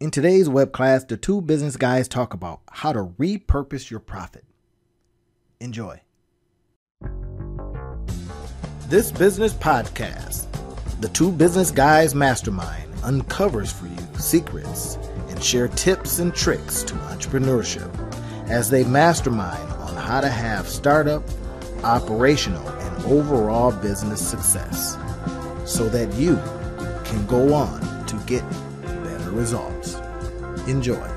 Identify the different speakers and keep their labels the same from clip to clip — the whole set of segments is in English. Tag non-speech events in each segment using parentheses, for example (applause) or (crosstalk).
Speaker 1: In today's web class, the two business guys talk about how to repurpose your profit. Enjoy. This business podcast, the two business guys mastermind, uncovers for you secrets and share tips and tricks to entrepreneurship as they mastermind on how to have startup, operational, and overall business success so that you can go on to get results. Enjoy.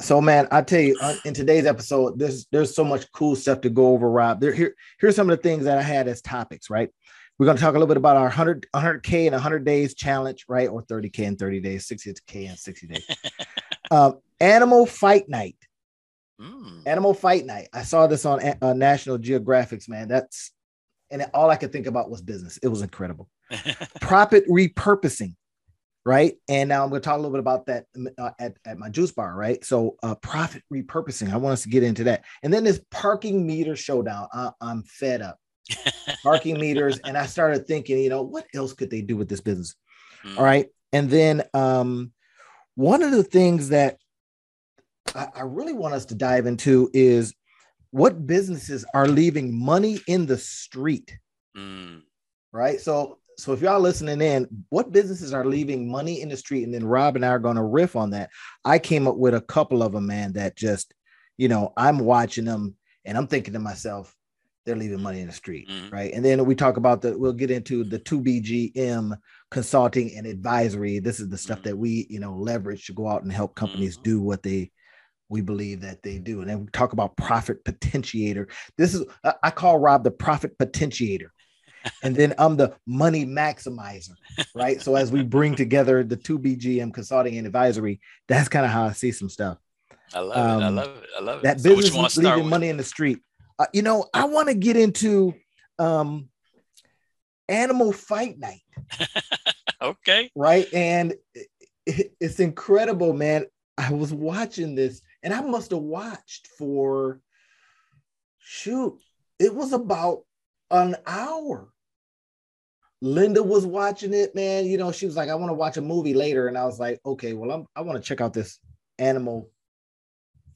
Speaker 1: So, man, I tell you, uh, in today's episode, there's there's so much cool stuff to go over, Rob. There, here, here's some of the things that I had as topics, right? We're going to talk a little bit about our 100, 100K and 100 days challenge, right? Or 30K in 30 days, 60K in 60 days. (laughs) um, Animal Fight Night. Mm. Animal Fight Night. I saw this on uh, National Geographics, man. That's and all I could think about was business. It was incredible. (laughs) Profit repurposing, right? And now I'm going to talk a little bit about that uh, at, at my juice bar, right? So, uh, profit repurposing. I want us to get into that. And then this parking meter showdown. I, I'm fed up. (laughs) parking meters, and I started thinking, you know, what else could they do with this business? Mm. All right, and then um, one of the things that I, I really want us to dive into is what businesses are leaving money in the street mm. right so so if y'all listening in what businesses are leaving money in the street and then rob and i are going to riff on that i came up with a couple of them man that just you know i'm watching them and i'm thinking to myself they're leaving money in the street mm. right and then we talk about the we'll get into the 2bgm consulting and advisory this is the stuff mm. that we you know leverage to go out and help companies mm. do what they we believe that they do. And then we talk about profit potentiator. This is I call Rob the profit potentiator. And then I'm the money maximizer, right? so as we bring together the two BGM consulting and advisory, that's kind of how I see some stuff.
Speaker 2: I love um, it. I love it. I love it.
Speaker 1: That so business leaving money in the street. Uh, you know, I want to get into um, animal fight night. (laughs)
Speaker 2: okay.
Speaker 1: Right, and it, it's incredible, man. I was watching this and I must have watched for shoot, it was about an hour. Linda was watching it, man. You know, she was like, I want to watch a movie later. And I was like, okay, well, I'm, I want to check out this animal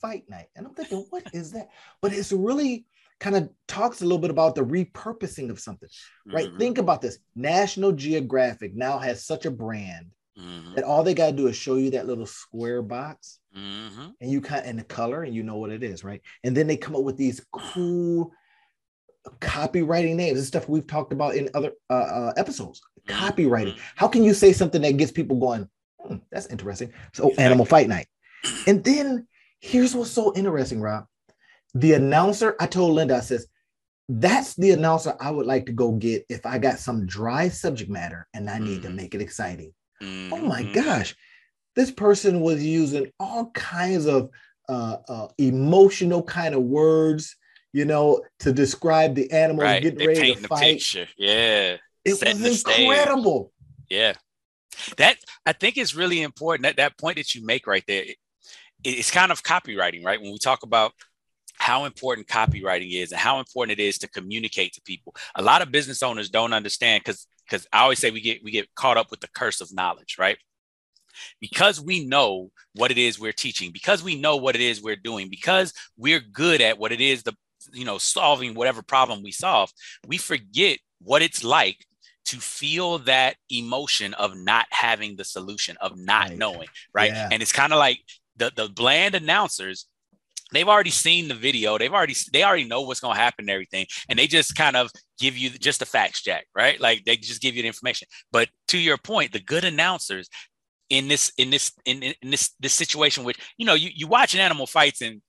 Speaker 1: fight night. And I'm thinking, what is that? But it's really kind of talks a little bit about the repurposing of something, right? Mm-hmm. Think about this National Geographic now has such a brand mm-hmm. that all they got to do is show you that little square box mm-hmm. and you kind and the color and you know what it is, right? And then they come up with these cool copywriting names. This stuff we've talked about in other uh, uh, episodes. Mm-hmm. Copywriting. How can you say something that gets people going? Hmm, that's interesting. So, exactly. Animal Fight Night. And then here's what's so interesting, Rob. The announcer, I told Linda, I says, that's the announcer I would like to go get if I got some dry subject matter and I need mm-hmm. to make it exciting. Mm-hmm. Oh my mm-hmm. gosh this person was using all kinds of uh, uh, emotional kind of words, you know, to describe the animals right. getting they ready to fight.
Speaker 2: Picture. Yeah,
Speaker 1: it Setting was incredible.
Speaker 2: Yeah, that I think is really important. That that point that you make right there, it, it's kind of copywriting, right? When we talk about how important copywriting is and how important it is to communicate to people. A lot of business owners don't understand because because I always say we get we get caught up with the curse of knowledge, right? because we know what it is we're teaching, because we know what it is we're doing, because we're good at what it is the you know solving whatever problem we solve, we forget what it's like to feel that emotion of not having the solution, of not right. knowing, right? Yeah. And it's kind of like the the bland announcers they've already seen the video they've already they already know what's going to happen and everything and they just kind of give you just the facts jack right like they just give you the information but to your point the good announcers in this in this in, in this this situation which you know you, you watch an animal fights and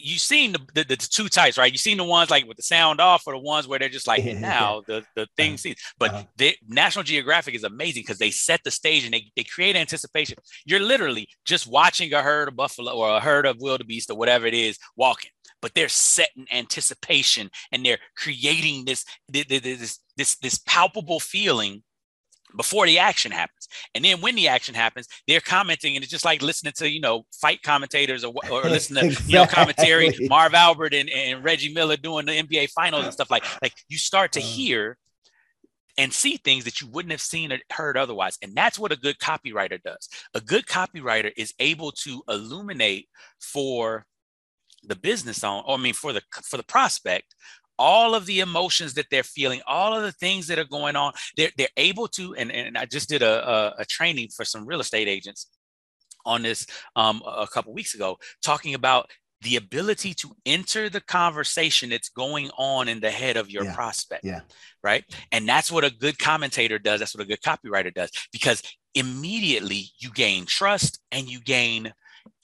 Speaker 2: you've seen the, the, the, two types, right? You've seen the ones like with the sound off, or the ones where they're just like, (laughs) now the the thing uh-huh. sees. But uh-huh. the National Geographic is amazing because they set the stage and they, they create anticipation. You're literally just watching a herd of buffalo or a herd of wildebeest or whatever it is walking, but they're setting anticipation and they're creating this this this this, this palpable feeling before the action happens. And then when the action happens, they're commenting, and it's just like listening to you know fight commentators or, or (laughs) listening to exactly. you know commentary, Marv Albert and, and Reggie Miller doing the NBA finals and stuff like like you start to uh. hear and see things that you wouldn't have seen or heard otherwise. And that's what a good copywriter does. A good copywriter is able to illuminate for the business owner, or I mean for the for the prospect, all of the emotions that they're feeling, all of the things that are going on. They're they're able to, and, and I just did a, a, a training for some real estate agents on this um, a couple weeks ago, talking about the ability to enter the conversation that's going on in the head of your
Speaker 1: yeah.
Speaker 2: prospect.
Speaker 1: Yeah.
Speaker 2: Right. And that's what a good commentator does. That's what a good copywriter does because immediately you gain trust and you gain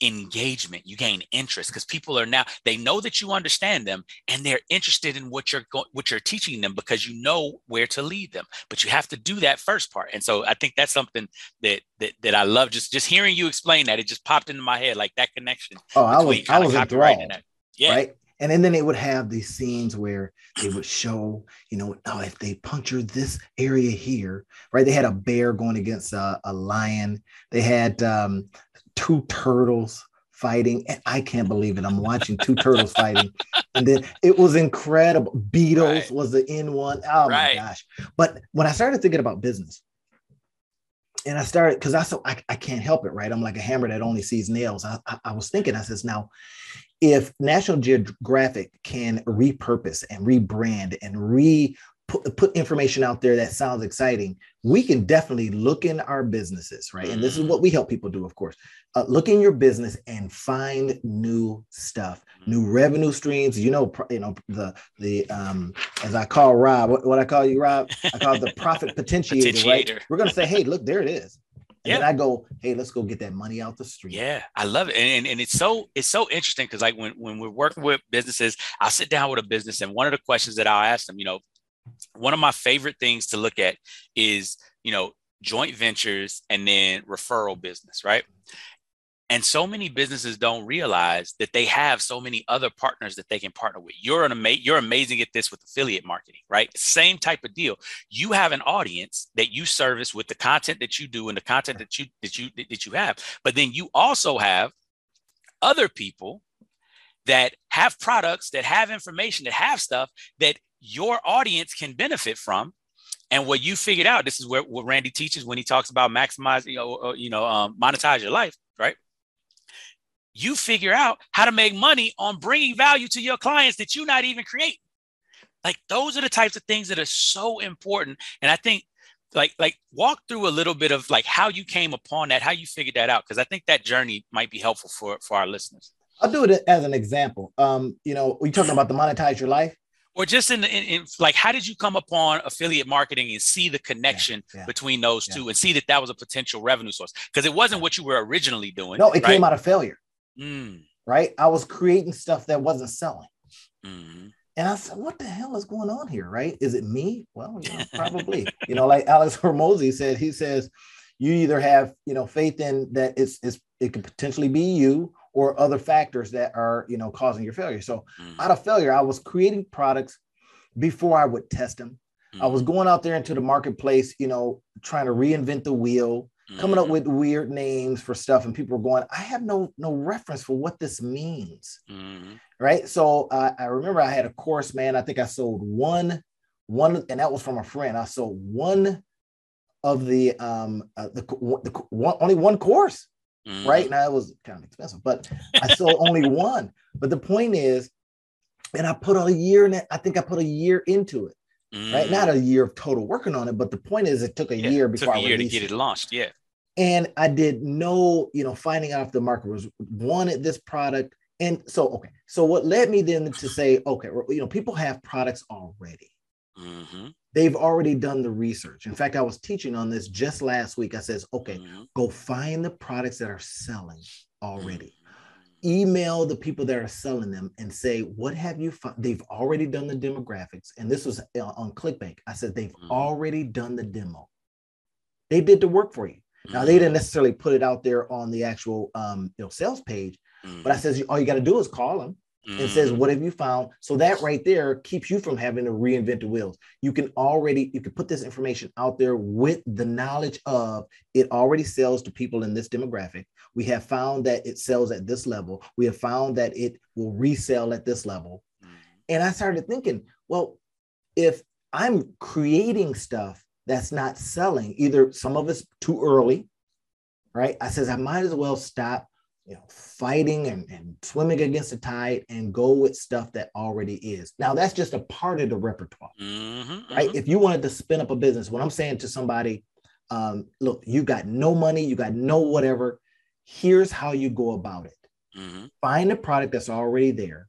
Speaker 2: engagement you gain interest because people are now they know that you understand them and they're interested in what you're going what you're teaching them because you know where to lead them. But you have to do that first part. And so i think that's something that that, that i love just just hearing you explain that it just popped into my head like that connection
Speaker 1: oh i was i was enthralled yeah. right? And, and then they would have these scenes where they would show, you know, oh, if they puncture this area here, right? They had a bear going against a, a lion. They had um, two turtles fighting. And I can't believe it. I'm watching two turtles fighting. And then it was incredible. Beetles right. was the in one. Oh right. my gosh. But when I started thinking about business, and I started because I so I, I can't help it, right? I'm like a hammer that only sees nails. I, I, I was thinking, I says, now if National Geographic can repurpose and rebrand and re put, put information out there that sounds exciting, we can definitely look in our businesses, right? And this is what we help people do, of course. Uh, look in your business and find new stuff, new revenue streams. You know, you know the the um as I call Rob, what, what I call you, Rob? I call it the profit potentiator, (laughs) potentiator. right? We're gonna say, hey, look, there it is. And yeah. I go, hey, let's go get that money out the street.
Speaker 2: Yeah, I love it. And, and it's so it's so interesting because like when, when we're working with businesses, I'll sit down with a business and one of the questions that I'll ask them, you know, one of my favorite things to look at is, you know, joint ventures and then referral business, right? And so many businesses don't realize that they have so many other partners that they can partner with. You're an ama- you're amazing at this with affiliate marketing, right? Same type of deal. You have an audience that you service with the content that you do and the content that you that you that you have. But then you also have other people that have products, that have information, that have stuff that your audience can benefit from. And what you figured out, this is where what Randy teaches when he talks about maximizing, you know, uh, you know um, monetize your life, right? You figure out how to make money on bringing value to your clients that you're not even creating. Like those are the types of things that are so important. And I think like like walk through a little bit of like how you came upon that, how you figured that out, because I think that journey might be helpful for for our listeners.
Speaker 1: I'll do it as an example. Um, you know, we talking about the monetize your life
Speaker 2: or just in, in, in, like how did you come upon affiliate marketing and see the connection yeah, yeah, between those yeah. two and see that that was a potential revenue source? Because it wasn't what you were originally doing
Speaker 1: no it right? came out of failure. Mm. right? I was creating stuff that wasn't selling. Mm-hmm. and i said what the hell is going on here? Right? Is it me? Well know, (laughs) probably. You know like alex hormozi said he says you either have you know faith in that it's, it's it could potentially be you or other factors that are you know causing your failure so mm. out of failure i was creating products before i would test them mm. i was mm-hmm. going out there into the marketplace you know trying to reinvent the wheel mm. coming up mm-hmm. with weird names for stuff and people were going i have no no reference for what this means mm-hmm. right so uh, i remember i had a course man i think i sold one one and that was from a friend i sold one of the um uh, the, the one, only one course Mm. Right now, it was kind of expensive, but I sold only (laughs) one. But the point is, and I put a year in it. I think I put a year into it. Mm. Right, not a mm. year of total working on it, but the point is, it took a yeah, year before
Speaker 2: a year to get it launched. Yeah,
Speaker 1: and I did no, you know, finding out if the market was wanted this product. And so, okay, so what led me then to say, okay, you know, people have products already. Mm-hmm. They've already done the research. In fact, I was teaching on this just last week. I says, okay, mm-hmm. go find the products that are selling already. Mm-hmm. Email the people that are selling them and say, what have you found? They've already done the demographics. And this was uh, on ClickBank. I said, they've mm-hmm. already done the demo. They did the work for you. Now they didn't necessarily put it out there on the actual um, you know sales page, but I says all you got to do is call them mm. and says, What have you found? So that right there keeps you from having to reinvent the wheels. You can already, you can put this information out there with the knowledge of it already sells to people in this demographic. We have found that it sells at this level. We have found that it will resell at this level. Mm. And I started thinking, well, if I'm creating stuff that's not selling. Either some of it's too early, right? I says I might as well stop, you know, fighting and, and swimming against the tide and go with stuff that already is. Now that's just a part of the repertoire, mm-hmm, right? Mm-hmm. If you wanted to spin up a business, what I'm saying to somebody, um, look, you got no money, you got no whatever. Here's how you go about it. Mm-hmm. Find a product that's already there.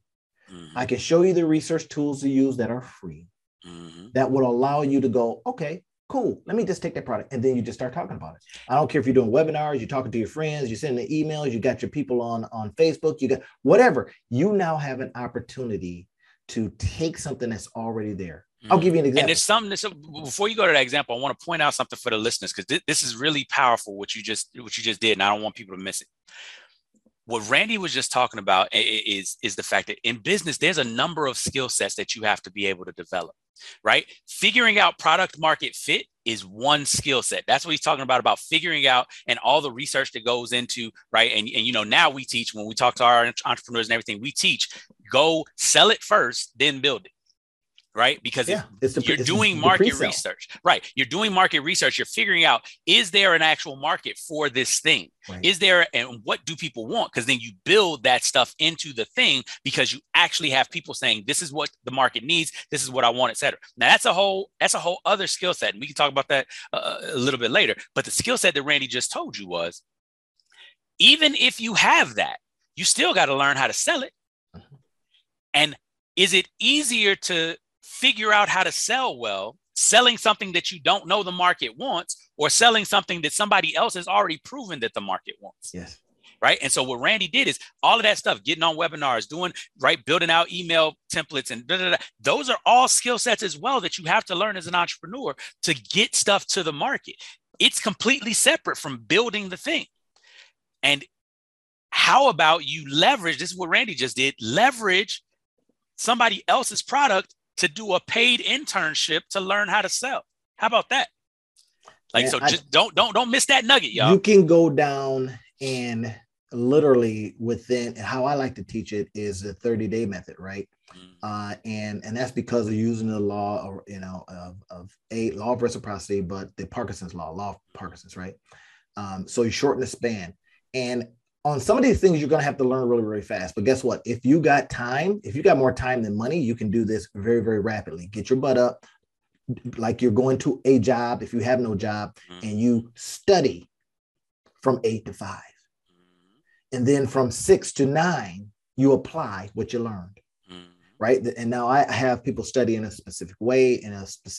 Speaker 1: Mm-hmm. I can show you the research tools to use that are free. Mm-hmm. That would allow you to go, okay, cool. Let me just take that product. And then you just start talking about it. I don't care if you're doing webinars, you're talking to your friends, you're sending emails, you got your people on, on Facebook, you got whatever. You now have an opportunity to take something that's already there. I'll mm-hmm. give you an example.
Speaker 2: And it's something that's, before you go to that example, I want to point out something for the listeners because th- this is really powerful what you just what you just did, and I don't want people to miss it what Randy was just talking about is, is the fact that in business, there's a number of skill sets that you have to be able to develop, right? Figuring out product market fit is one skill set. That's what he's talking about, about figuring out and all the research that goes into, right? And, and you know, now we teach when we talk to our entrepreneurs and everything, we teach go sell it first, then build it right? Because yeah, the, you're doing market research, right? You're doing market research. You're figuring out is there an actual market for this thing? Right. Is there, and what do people want? Because then you build that stuff into the thing because you actually have people saying, "This is what the market needs. This is what I want," etc. Now that's a whole that's a whole other skill set, and we can talk about that uh, a little bit later. But the skill set that Randy just told you was, even if you have that, you still got to learn how to sell it. Mm-hmm. And is it easier to figure out how to sell well, selling something that you don't know the market wants, or selling something that somebody else has already proven that the market wants.
Speaker 1: Yes.
Speaker 2: Right. And so what Randy did is all of that stuff, getting on webinars, doing right, building out email templates, and da, da, da, those are all skill sets as well that you have to learn as an entrepreneur to get stuff to the market. It's completely separate from building the thing. And how about you leverage this is what Randy just did leverage somebody else's product to do a paid internship to learn how to sell. How about that? Like, so just I, don't don't don't miss that nugget, y'all.
Speaker 1: You can go down and literally within how I like to teach it is the 30 day method, right? Mm. Uh, and and that's because of using the law, or you know, of, of a law of reciprocity, but the Parkinson's law, law of Parkinson's, right? Um, so you shorten the span, and on some of these things you're going to have to learn really really fast. But guess what? If you got time if you got more time than money you can do this very very rapidly. Get your butt up like you're going to a job if you have no job mm-hmm. and you study from 8 to 5 mm-hmm. and then from 6 to 9 you apply what you learned right? And now I have people study in a specific way and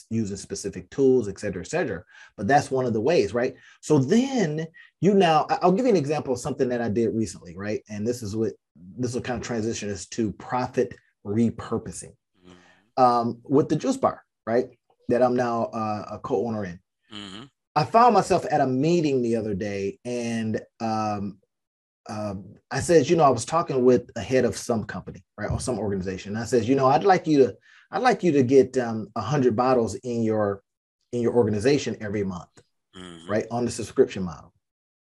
Speaker 1: using specific tools, et cetera, et cetera. But that's one of the ways, right? So then you now, I'll give you an example of something that I did recently, right? And this is what this will kind of transition us to profit repurposing mm-hmm. um, with the juice bar, right? That I'm now uh, a co-owner in. Mm-hmm. I found myself at a meeting the other day, and um, um, I said, you know, I was talking with a head of some company, right, or some organization. I says, you know, I'd like you to, I'd like you to get um, a hundred bottles in your in your organization every month, mm-hmm. right, on the subscription model.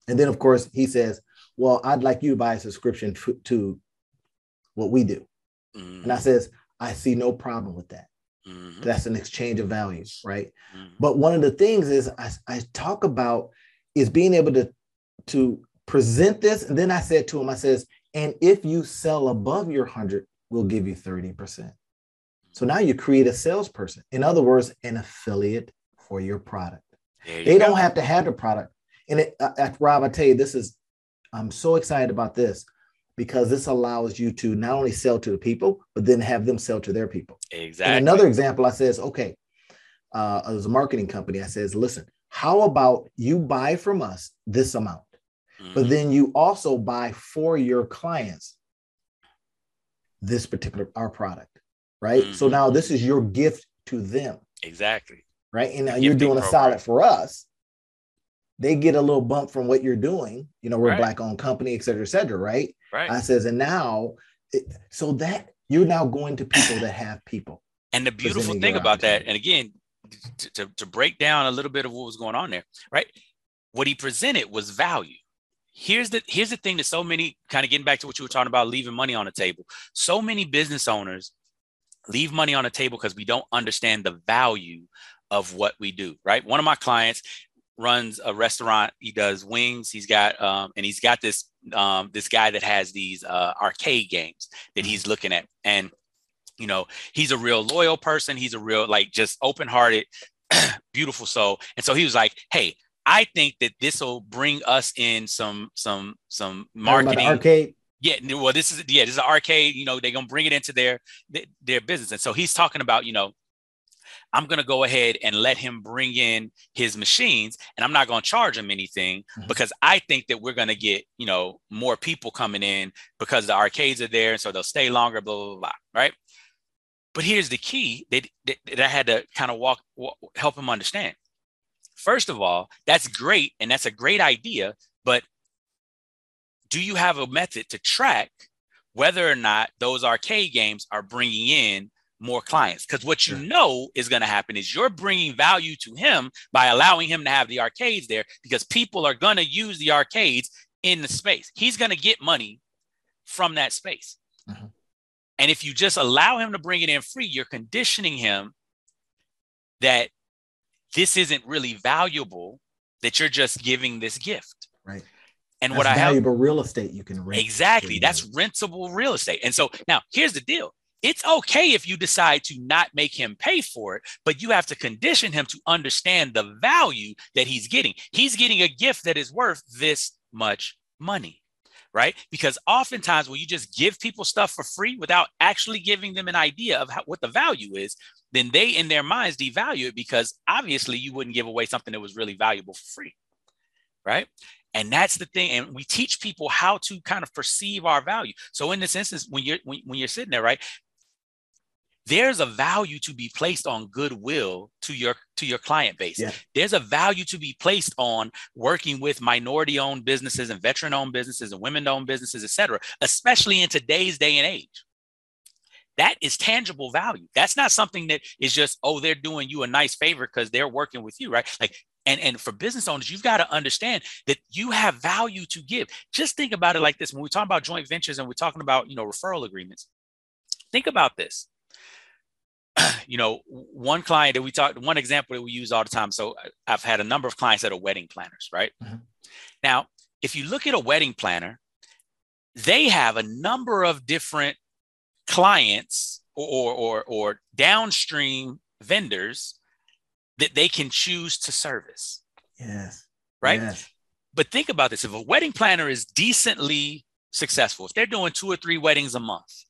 Speaker 1: And then, of course, he says, well, I'd like you to buy a subscription to, to what we do. Mm-hmm. And I says, I see no problem with that. Mm-hmm. That's an exchange of values, right? Mm-hmm. But one of the things is I, I talk about is being able to to present this. And then I said to him, I says, and if you sell above your 100, we'll give you 30%. So now you create a salesperson. In other words, an affiliate for your product. You they go. don't have to have the product. And it, uh, uh, Rob, I tell you, this is, I'm so excited about this because this allows you to not only sell to the people, but then have them sell to their people.
Speaker 2: Exactly.
Speaker 1: And another example, I says, okay, uh, as a marketing company, I says, listen, how about you buy from us this amount? Mm-hmm. But then you also buy for your clients this particular our product, right? Mm-hmm. So now this is your gift to them.
Speaker 2: Exactly.
Speaker 1: Right. And now you're doing program. a solid for us. They get a little bump from what you're doing. You know, we're right. a black owned company, et cetera, et cetera. Right.
Speaker 2: Right.
Speaker 1: I says, and now, it, so that you're now going to people that have people.
Speaker 2: And the beautiful thing about that, and again, to, to, to break down a little bit of what was going on there, right? What he presented was value here's the here's the thing that so many kind of getting back to what you were talking about leaving money on the table so many business owners leave money on the table because we don't understand the value of what we do, right? One of my clients runs a restaurant. He does wings. He's got um, and he's got this um, this guy that has these uh, arcade games that he's looking at, and you know he's a real loyal person. He's a real like just open hearted, (clears throat) beautiful soul. And so he was like, "Hey, I think that this will bring us in some some some marketing
Speaker 1: arcade."
Speaker 2: Yeah, well, this is yeah, this is an arcade. You know, they're gonna bring it into their their business, and so he's talking about you know I'm going to go ahead and let him bring in his machines and I'm not going to charge him anything mm-hmm. because I think that we're going to get, you know, more people coming in because the arcades are there. And so they'll stay longer, blah, blah, blah. Right. But here's the key that, that, that I had to kind of walk, walk, help him understand. First of all, that's great. And that's a great idea. But do you have a method to track whether or not those arcade games are bringing in more clients because what you know is going to happen is you're bringing value to him by allowing him to have the arcades there because people are going to use the arcades in the space he's going to get money from that space mm-hmm. and if you just allow him to bring it in free you're conditioning him that this isn't really valuable that you're just giving this gift.
Speaker 1: Right.
Speaker 2: And
Speaker 1: that's
Speaker 2: what I
Speaker 1: have valuable real estate you can
Speaker 2: rent exactly. That's rentable real estate. And so now here's the deal. It's okay if you decide to not make him pay for it, but you have to condition him to understand the value that he's getting. He's getting a gift that is worth this much money, right? Because oftentimes when you just give people stuff for free without actually giving them an idea of how, what the value is, then they in their minds devalue it because obviously you wouldn't give away something that was really valuable for free, right? and that's the thing and we teach people how to kind of perceive our value so in this instance when you're when, when, you're sitting there right there's a value to be placed on goodwill to your to your client base. Yeah. there's a value to be placed on working with minority owned businesses and veteran owned businesses and women owned businesses et cetera especially in today's day and age. That is tangible value. That's not something that is just oh they're doing you a nice favor because they're working with you right? Like and and for business owners you've got to understand that you have value to give. Just think about it like this. When we talk about joint ventures and we're talking about you know referral agreements think about this (clears throat) you know, one client that we talked, one example that we use all the time. So I've had a number of clients that are wedding planners, right? Mm-hmm. Now, if you look at a wedding planner, they have a number of different clients or, or, or downstream vendors that they can choose to service.
Speaker 1: Yes.
Speaker 2: Right.
Speaker 1: Yes.
Speaker 2: But think about this if a wedding planner is decently successful, if they're doing two or three weddings a month,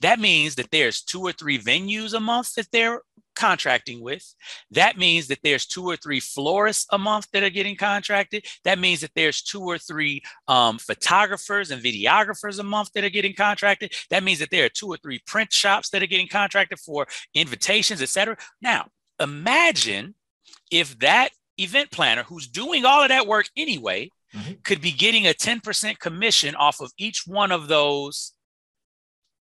Speaker 2: that means that there's two or three venues a month that they're contracting with. That means that there's two or three florists a month that are getting contracted. That means that there's two or three um, photographers and videographers a month that are getting contracted. That means that there are two or three print shops that are getting contracted for invitations, etc. Now, imagine if that event planner who's doing all of that work anyway mm-hmm. could be getting a 10% commission off of each one of those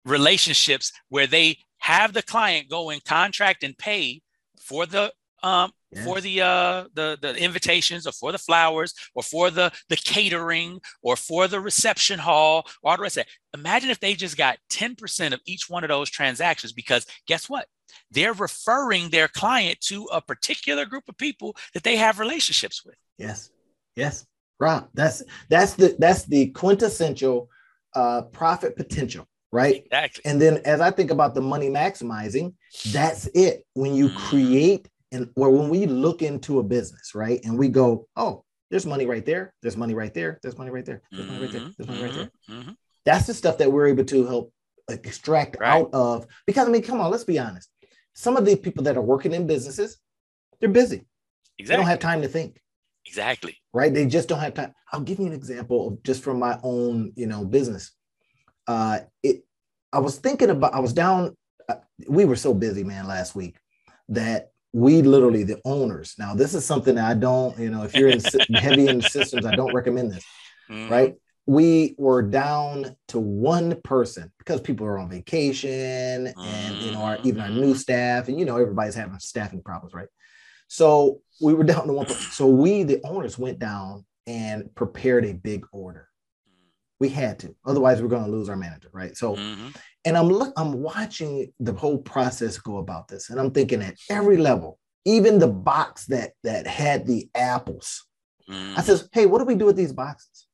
Speaker 2: relationships where they have the client go and contract and pay for the um, for the uh the the invitations or for the flowers or for the the catering or for the reception hall or all the rest of that. Imagine if they just got 10% of each one of those transactions because guess what? They're referring their client to a particular group of people that they have relationships with.
Speaker 1: Yes. Yes. Rob, that's that's the that's the quintessential uh profit potential right?
Speaker 2: Exactly.
Speaker 1: And then as I think about the money maximizing, that's it. When you mm-hmm. create and or when we look into a business, right? And we go, oh, there's money right there, there's money right there, there's money right there, there's money right there, there's money right there. Mm-hmm. mm-hmm. That's the stuff that we're able to help extract right. out of because I mean, come on, let's be honest. Some of the people that are working in businesses, they're busy. Exactly. They don't have time to think.
Speaker 2: Exactly.
Speaker 1: Right. They just don't have time. I'll give you an example of just from my own, you know, business uh, it I was thinking about I was down. Uh, we were so busy, man, last week that we literally the owners. Now this is something that I don't, you know, if you're in (laughs) heavy in systems, I don't recommend this. Mm. Right? We were down to one person because people are on vacation, and you know, our, even our new mm-hmm. staff, and you know, everybody's having staffing problems, right? So we were down to one. Person. So we, the owners, went down and prepared a big order We had to, otherwise we're going to lose our manager, right? So, mm-hmm. and I'm look, I'm watching the whole process go about this, and I'm thinking at every level, even the box that that had the apples. Mm-hmm. I says, "Hey, what do we do with these boxes?"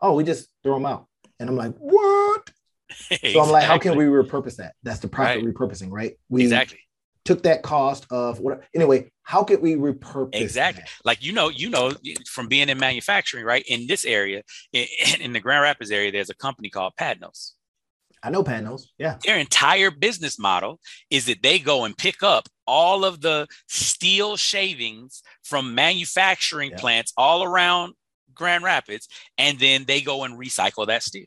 Speaker 1: Oh, we just throw them out, and I'm like, "What?" exactly. So I'm like, "How can we repurpose that?" That's the profit right. repurposing, right? We
Speaker 2: exactly
Speaker 1: took that cost of what anyway how could we repurpose
Speaker 2: exactly that? like you know you know from being in manufacturing right in this area in, in the grand rapids area there's a company called padnos
Speaker 1: i know padnos yeah
Speaker 2: their entire business model is that they go and pick up all of the steel shavings from manufacturing yeah. plants all around grand rapids and then they go and recycle that steel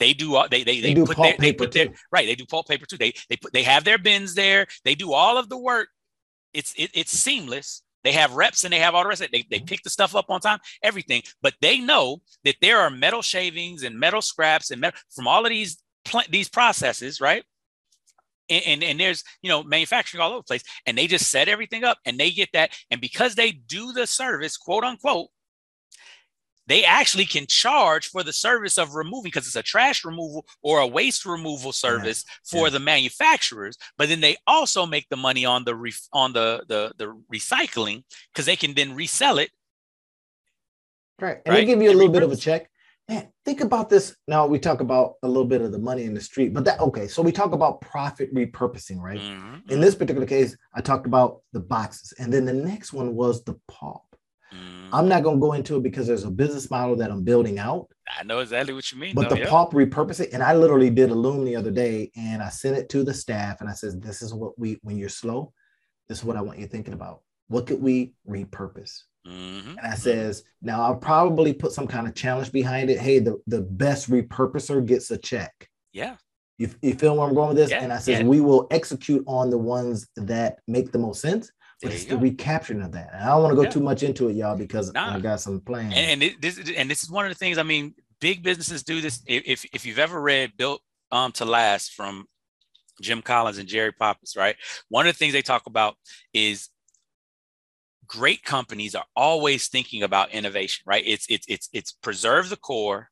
Speaker 2: they do all they they, they, they do put their, they put their, right. They do pulp paper too. They they put they have their bins there. They do all of the work. It's it, it's seamless. They have reps and they have all the rest. Of it. They they mm-hmm. pick the stuff up on time, everything. But they know that there are metal shavings and metal scraps and metal, from all of these pl- these processes, right? And, and, and there's you know manufacturing all over the place, and they just set everything up and they get that. And because they do the service, quote unquote, they actually can charge for the service of removing because it's a trash removal or a waste removal service yeah. for yeah. the manufacturers but then they also make the money on the re- on the the, the recycling because they can then resell it
Speaker 1: right and right? they give you a little bit of a check man think about this now we talk about a little bit of the money in the street but that okay so we talk about profit repurposing right mm-hmm. in this particular case i talked about the boxes and then the next one was the pulp I'm not going to go into it because there's a business model that I'm building out.
Speaker 2: I know exactly what you mean.
Speaker 1: But though, the yeah. pulp repurposing, and I literally did a loom the other day, and I sent it to the staff, and I said, "This is what we when you're slow, this is what I want you thinking about. What could we repurpose?" Mm-hmm. And I says, now I'll probably put some kind of challenge behind it. Hey, the, the best repurposer gets a check.
Speaker 2: Yeah.
Speaker 1: You, you feel where I'm going with this? Yeah. And I says, yeah. we will execute on the ones that make the most sense it's the recapturing of that. And I don't want to go yeah. too much into it, y'all, because nah. I got some plans.
Speaker 2: And, and this and this is one of the things. I mean, big businesses do this. If if you've ever read Built um, to Last from Jim Collins and Jerry Pappas, right? One of the things they talk about is great companies are always thinking about innovation, right? It's it's it's it's preserve the core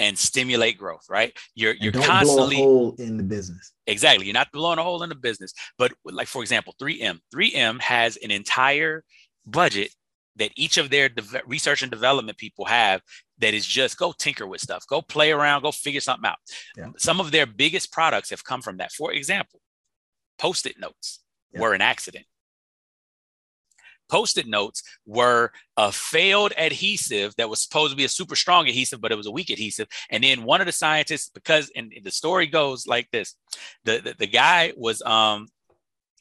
Speaker 2: and stimulate growth, right? You're you're constantly
Speaker 1: hole in the business.
Speaker 2: Exactly. You're not blowing a hole in the business. But like for example, 3M. 3M has an entire budget that each of their de- research and development people have that is just go tinker with stuff, go play around, go figure something out. Yeah. Some of their biggest products have come from that. For example, post-it notes yeah. were an accident post-it notes were a failed adhesive that was supposed to be a super strong adhesive, but it was a weak adhesive. And then one of the scientists, because and the story goes like this: the the, the guy was um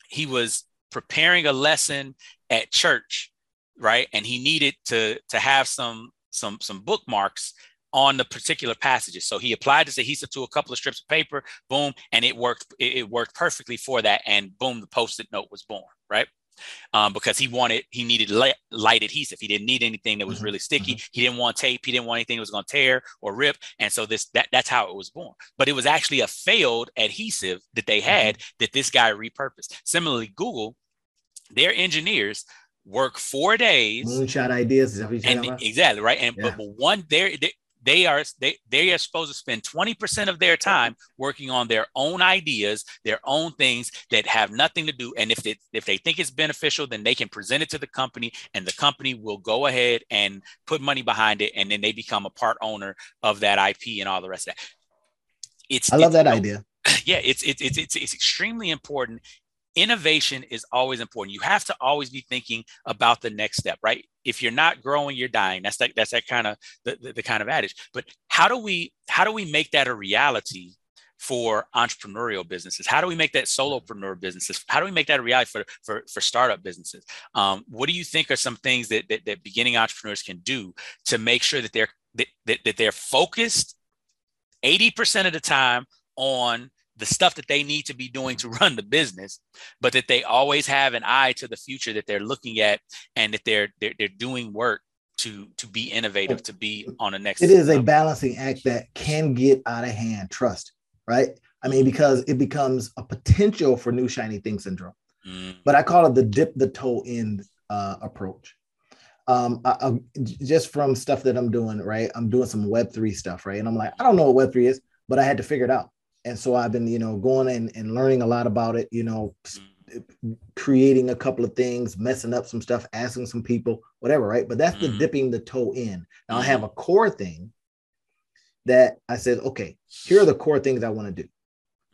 Speaker 2: he was preparing a lesson at church, right? And he needed to to have some some some bookmarks on the particular passages. So he applied this adhesive to a couple of strips of paper, boom, and it worked. It, it worked perfectly for that, and boom, the post-it note was born. Right um, because he wanted he needed light, light, adhesive. He didn't need anything that was mm-hmm. really sticky. Mm-hmm. He didn't want tape. He didn't want anything that was going to tear or rip. And so this that that's how it was born. But it was actually a failed adhesive that they had mm-hmm. that this guy repurposed. Similarly, Google, their engineers work four days.
Speaker 1: Moonshot ideas, is that what
Speaker 2: and, exactly right. And yeah. but one, there they are they they are supposed to spend 20% of their time working on their own ideas their own things that have nothing to do. And if they if they think it's beneficial then they can present it to the company and the company will go ahead and put money behind it. And then they become a part owner of that ip and all the rest of that.
Speaker 1: It's i love it's, that idea. (laughs)
Speaker 2: Yeah it's, it's it's it's it's extremely important innovation is always important. You have to always be thinking about the next step, right? If you're not growing, you're dying. That's that that's that kind of the, the, the kind of adage. But how do we how do we make that a reality for entrepreneurial businesses? How do we make that solopreneur businesses? How do we make that a reality for for, for startup businesses? Um, what do you think are some things that, that, that beginning entrepreneurs can do to make sure that they're that, that, that they're focused 80% of the time on the stuff that they need to be doing to (laughs) run the business, but that they always have an eye to the future that they're looking at and that they're they're, they're doing work to to be innovative, to be on the next.
Speaker 1: It is level. a balancing act that can get out of hand. Trust, right? I mean, because it becomes a potential for new shiny thing syndrome. Mm. But I call it the dip the toe in uh, approach. um, I, I, just from stuff that I'm doing, right? I'm doing some Web3 stuff, right? And I'm like, I don't know what Web3 is, but I had to figure it out. And so I've been, you know, going and, and learning a lot about it, you know, mm-hmm. creating a couple of things, messing up some stuff, asking some people, whatever, right? But that's mm-hmm. the dipping the toe in. Now I have mm-hmm. a core thing that I said, okay, here are the core things I want to do.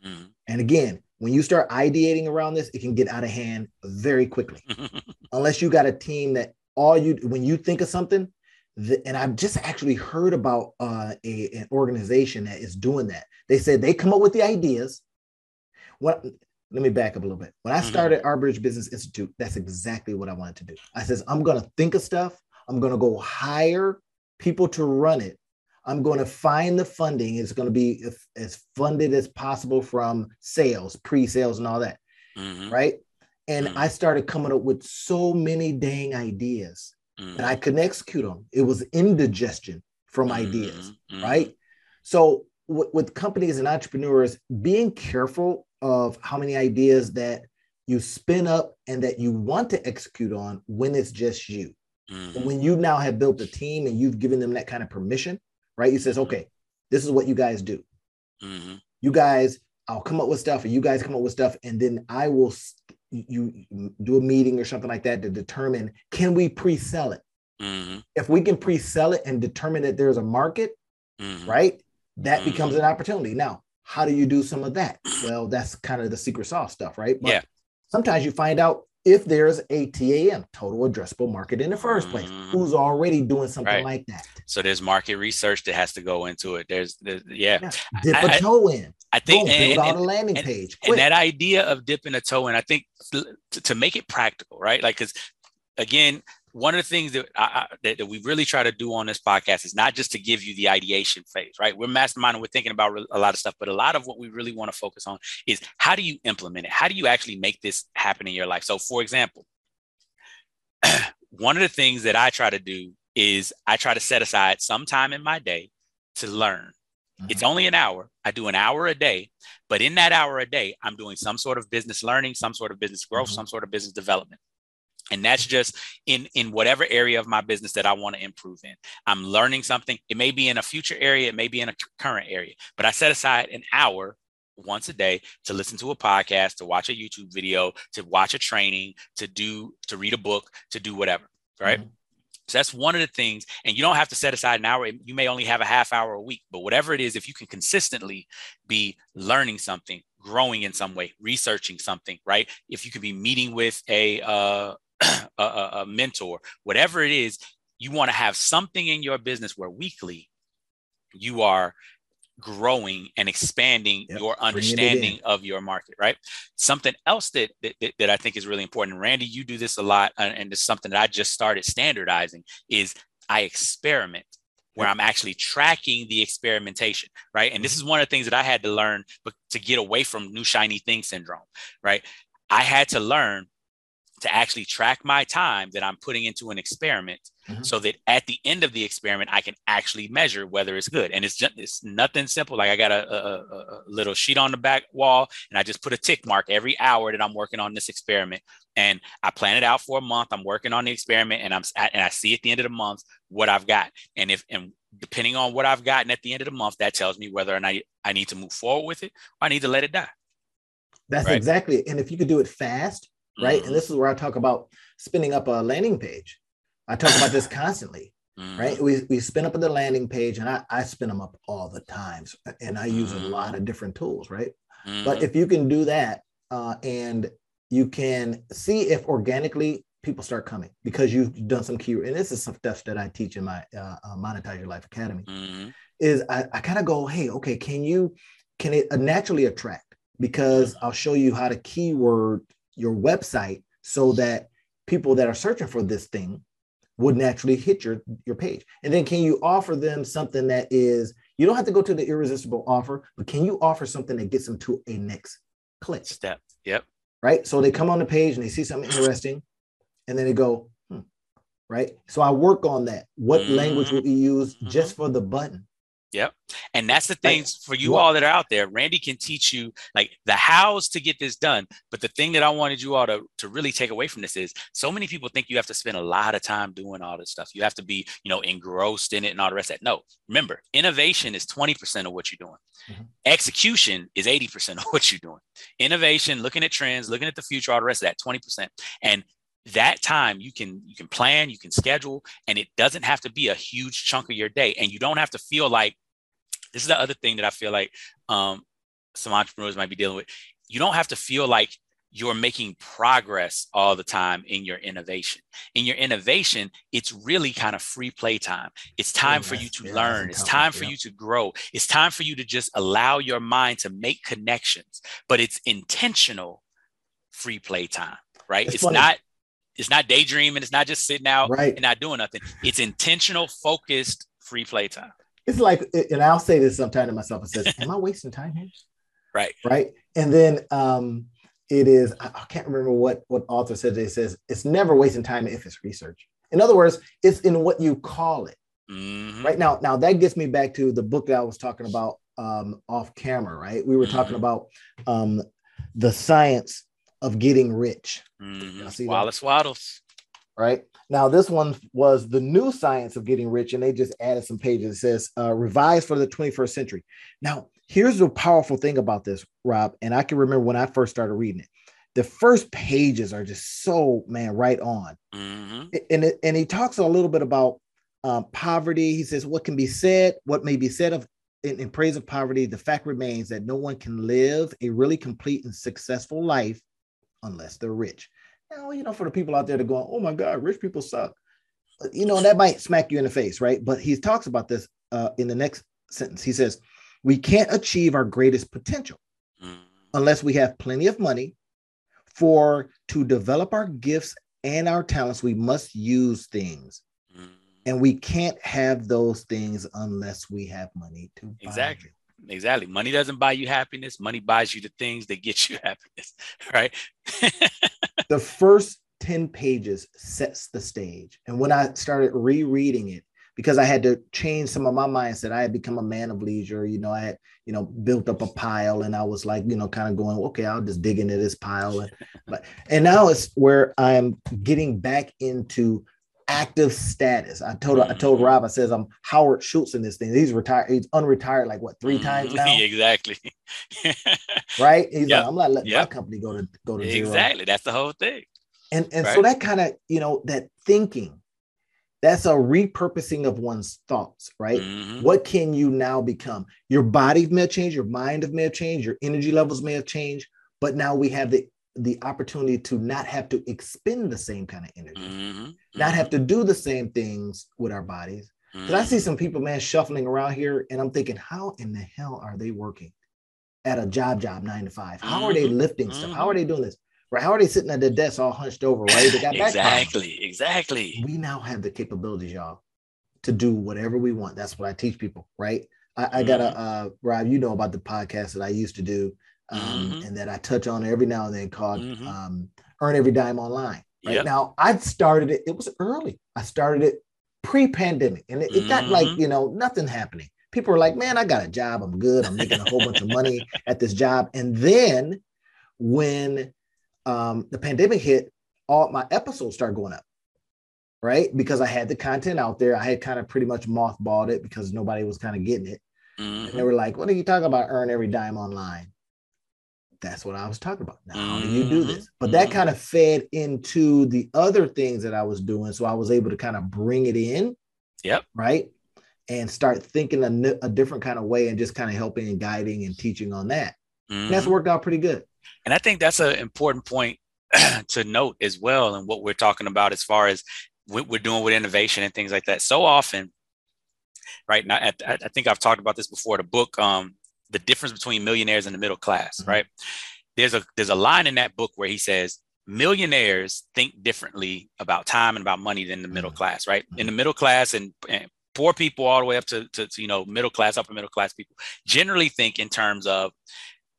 Speaker 1: Mm-hmm. And again, when you start ideating around this, it can get out of hand very quickly. (laughs) Unless you got a team that all you when you think of something, the, and I've just actually heard about uh, a, an organization that is doing that. They said they come up with the ideas. What? Let me back up a little bit. When I mm-hmm. started mm-hmm. Our Bridge Business Institute, that's exactly what I wanted to do. I says I'm going to think of stuff. I'm going to go hire people to run it. I'm going to find the funding. It's going to be as funded as possible from sales, pre-sales, and all that. Mm-hmm. Right. And mm-hmm. I started coming up with so many dang ideas mm-hmm. and I couldn't execute them. It was indigestion from mm-hmm. ideas, mm-hmm. right? So w- with companies and entrepreneurs, being careful of how many ideas that you spin up and that you want to execute on when it's just you. Mm-hmm. When you now have built a team and you've given them that kind of permission, right? You says, mm-hmm. okay, this is what you guys do. Mm-hmm. You guys, I'll come up with stuff, or you guys come up with stuff, and then I will you do a meeting or something like that to determine can we pre-sell it mm-hmm. if we can pre-sell it and determine that there's a market mm-hmm. right that mm-hmm. becomes an opportunity now how do you do some of that well that's kind of the secret sauce stuff right
Speaker 2: but yeah
Speaker 1: sometimes you find out if there's a TAM, total addressable market in the first place, mm-hmm. who's already doing something right. like that.
Speaker 2: So there's market research that has to go into it. There's, there's yeah. yeah.
Speaker 1: Dip a toe in.
Speaker 2: I think
Speaker 1: Boom, build out a landing
Speaker 2: and,
Speaker 1: page.
Speaker 2: And that idea of dipping a toe in, I think to, to make it practical, right? Like, because again, one of the things that, I, that, that we really try to do on this podcast is not just to give you the ideation phase, right? We're masterminding, we're thinking about a lot of stuff, but a lot of what we really want to focus on is how do you implement it? How do you actually make this happen in your life? So, for example, (clears throat) one of the things that I try to do is I try to set aside some time in my day to learn. Mm-hmm. It's only an hour. I do an hour a day, but in that hour a day, I'm doing some sort of business learning, some sort of business growth, mm-hmm. some sort of business development. And that's just in in whatever area of my business that I want to improve in. I'm learning something. It may be in a future area, it may be in a current area, but I set aside an hour once a day to listen to a podcast, to watch a YouTube video, to watch a training, to do to read a book, to do whatever, right? Mm-hmm. So that's one of the things. And you don't have to set aside an hour. You may only have a half hour a week, but whatever it is, if you can consistently be learning something, growing in some way, researching something, right? If you could be meeting with a, uh, (clears throat) a, a mentor, whatever it is, you want to have something in your business where weekly you are growing and expanding yep. your understanding of your market right something else that, that that i think is really important randy you do this a lot and it's something that i just started standardizing is i experiment where i'm actually tracking the experimentation right and this mm-hmm. is one of the things that i had to learn but to get away from new shiny thing syndrome right i had to learn to actually track my time that I'm putting into an experiment mm-hmm. so that at the end of the experiment, I can actually measure whether it's good. And it's just, it's nothing simple. Like I got a, a, a, little sheet on the back wall and I just put a tick mark every hour that I'm working on this experiment. And I plan it out for a month. I'm working on the experiment and I'm, and I see at the end of the month what I've got. And if, and depending on what I've gotten at the end of the month, that tells me whether or not I need to move forward with it or I need to let it die.
Speaker 1: That's right? exactly it. And if you could do it fast, right? Mm-hmm. And this is where I talk about spinning up a landing page. I talk about this constantly, mm-hmm. right? We, we spin up the landing page and I, I spin them up all the times and I use mm-hmm. a lot of different tools, right? But mm-hmm. if you can do that uh, and you can see if organically people start coming because you've done some key, and this is some stuff that I teach in my uh, uh, Monetize Your Life Academy, mm-hmm. is I, I kind of go, hey, okay, can you, can it naturally attract? Because mm-hmm. I'll show you how to keyword your website so that people that are searching for this thing would naturally hit your your page. And then can you offer them something that is you don't have to go to the irresistible offer but can you offer something that gets them to a next click?
Speaker 2: Step. Yep.
Speaker 1: Right? So they come on the page and they see something interesting and then they go hmm. right? So i work on that. What mm-hmm. language would we use mm-hmm. just for the button
Speaker 2: Yep. And that's the things for you all that are out there. Randy can teach you like the hows to get this done. But the thing that I wanted you all to, to really take away from this is so many people think you have to spend a lot of time doing all this stuff. You have to be, you know, engrossed in it and all the rest of that. No, remember, innovation is 20% of what you're doing. Mm-hmm. Execution is 80% (laughs) of what you're doing. Innovation, looking at trends, looking at the future, all the rest of that 20%. And that time you can you can plan you can schedule and it doesn't have to be a huge chunk of your day and you don't have to feel like this is the other thing that I feel like um, some entrepreneurs might be dealing with. You don't have to feel like you're making progress all the time in your innovation. In your innovation, it's really kind of free play time. It's time for you to yeah, learn. It's time for you to grow. It's time for you to just allow your mind to make connections, but it's intentional free play time, right? It's, it's not it's not daydreaming, it's not just sitting out right. and not doing nothing. It's intentional, focused free play time
Speaker 1: it's like, and I'll say this sometime to myself. I says, "Am I wasting time here?"
Speaker 2: Right.
Speaker 1: Right. And then um, it is. I, I can't remember what what author said. It says it's never wasting time if it's research. In other words, it's in what you call it. Mm-hmm. Right now, now that gets me back to the book that I was talking about um, off camera. Right, we were mm-hmm. talking about um, the science of getting rich.
Speaker 2: Mm-hmm. Wallace Wattles.
Speaker 1: Right now, this one was the new science of getting rich, and they just added some pages. It says uh, revised for the 21st century. Now, here's the powerful thing about this, Rob, and I can remember when I first started reading it. The first pages are just so man right on, mm-hmm. and it, and he talks a little bit about um, poverty. He says what can be said, what may be said of in, in praise of poverty. The fact remains that no one can live a really complete and successful life unless they're rich. Now, you know, for the people out there that go, oh my God, rich people suck. You know, that might smack you in the face, right? But he talks about this uh, in the next sentence. He says, we can't achieve our greatest potential mm. unless we have plenty of money. For to develop our gifts and our talents, we must use things. Mm. And we can't have those things unless we have money to buy
Speaker 2: exactly. Exactly. Money doesn't buy you happiness. Money buys you the things that get you (laughs) happiness, right? (laughs)
Speaker 1: the first 10 pages sets the stage. And when I started rereading it, because I had to change some of my mindset, I had become a man of leisure. You know, I had, you know, built up a pile and I was like, you know, kind of going, okay, I'll just dig into this pile. And, but, and now it's where I'm getting back into active status. I told mm-hmm. I told Rob, I says I'm Howard Schultz in this thing. He's retired, he's unretired like what three times mm-hmm. (laughs) now?
Speaker 2: exactly. (laughs)
Speaker 1: right? He's yep. like, I'm not letting yep. my company go to go to
Speaker 2: zero. Exactly. That's the whole thing.
Speaker 1: And and right? so that kind of, you know, that thinking, that's a repurposing of one's thoughts, right? Mm-hmm. What can you now become? Your body may have changed, your mind may have changed, your energy levels may have changed, but now we have the the opportunity to not have to expend the same kind of energy, mm-hmm. not have to do the same things with our bodies. Because mm-hmm. I see some people, man, shuffling around here, and I'm thinking, how in the hell are they working at a job, job nine to five? How are they mm-hmm. lifting stuff? How are they doing this? Right? How are they sitting at the desk all hunched over? Right? They got
Speaker 2: exactly, exactly.
Speaker 1: We now have the capabilities, y'all, to do whatever we want. That's what I teach people, right? I, I got a mm-hmm. uh, Rob. You know about the podcast that I used to do um, mm-hmm. and that I touch on every now and then called mm-hmm. um, Earn Every Dime Online. Right yep. now, I started it, it was early. I started it pre pandemic and it, it mm-hmm. got like, mm-hmm. you know, nothing happening. People were like, man, I got a job. I'm good. I'm making a whole bunch of money (laughs) at this job. And then when um, the pandemic hit, all my episodes started going up right? Because I had the content out there. I had kind of pretty much mothballed it because nobody was kind of getting it. Mm-hmm. And they mm-hmm. were like, what are you talking about? Earn every dime online that's what I was talking about. Now, how do you do mm-hmm. this? But that mm-hmm. kind of fed into the other things that I was doing. So I was able to kind of bring it in.
Speaker 2: Yep.
Speaker 1: Right. And start thinking a, a different kind of way and just kind of helping and guiding and teaching on that. Mm-hmm. that's worked out pretty good.
Speaker 2: And I think that's an important point (clears throat) to note as well. And what we're talking about as far as what we're doing with innovation and things like that. So often, right now, I, I think I've talked about this before. The book, um, the difference between millionaires and the middle class, mm-hmm. right? There's a there's a line in that book where he says millionaires think differently about time and about money than the middle mm-hmm. class, right? In the middle class and, and poor people all the way up to, to, to, you know middle class, upper middle class people generally think in terms of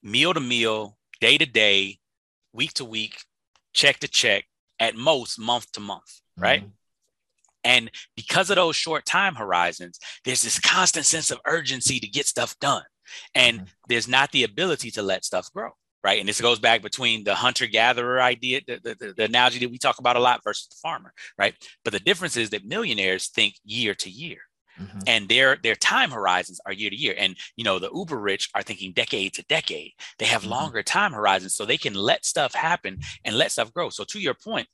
Speaker 2: meal to meal, day to day, week to week, check to check, at most month to month, right? Mm-hmm. And because of those short time horizons, there's this constant sense of urgency to get stuff done. And mm-hmm. there's not the ability to let stuff grow. Right. And this goes back between the hunter gatherer idea, the, the, the, analogy that we talk about a lot versus the farmer. Right. But the difference is that millionaires think year to year. Mm-hmm. and their their time horizons are year to year and you know the uber rich are thinking decade to decade they have mm-hmm. longer time horizons so they can let stuff happen and let stuff grow so to your point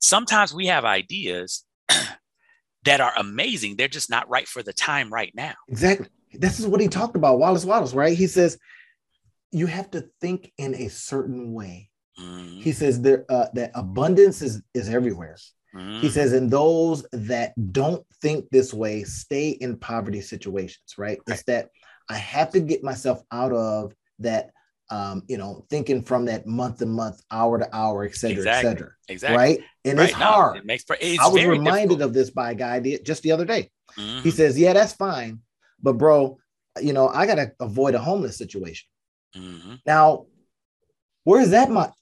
Speaker 2: sometimes we have ideas (clears throat) that are amazing they're just not right for the time right now
Speaker 1: exactly this is what he talked about wallace wallace right he says you have to think in a certain way mm-hmm. he says there uh, that abundance is is everywhere Mm. He says, and those that don't think this way stay in poverty situations, right? right? It's that I have to get myself out of that, um, you know, thinking from that month to month, hour to hour, et cetera, exactly. et cetera. Exactly. Right. And right. it's no, hard. It makes it's I was reminded difficult. of this by a guy just the other day. Mm-hmm. He says, Yeah, that's fine. But bro, you know, I gotta avoid a homeless situation. Mm-hmm. Now, where's that month?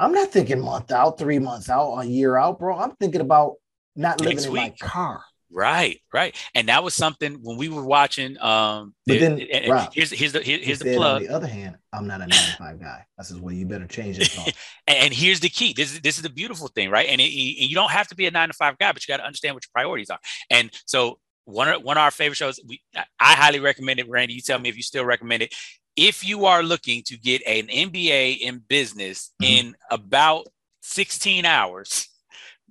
Speaker 1: I'm not thinking month out, three months out, a year out, bro. I'm thinking about not living Next in week. my car.
Speaker 2: Right, right, and that was something when we were watching. Um,
Speaker 1: but then Rob,
Speaker 2: here's here's the here, here's the plug.
Speaker 1: On the other hand, I'm not a nine to five guy. I says, well, you better change it. (laughs)
Speaker 2: and here's the key. This is this is the beautiful thing, right? And, it, and you don't have to be a nine to five guy, but you got to understand what your priorities are. And so one of one of our favorite shows, we I highly recommend it. Randy, you tell me if you still recommend it if you are looking to get an MBA in business mm-hmm. in about 16 hours,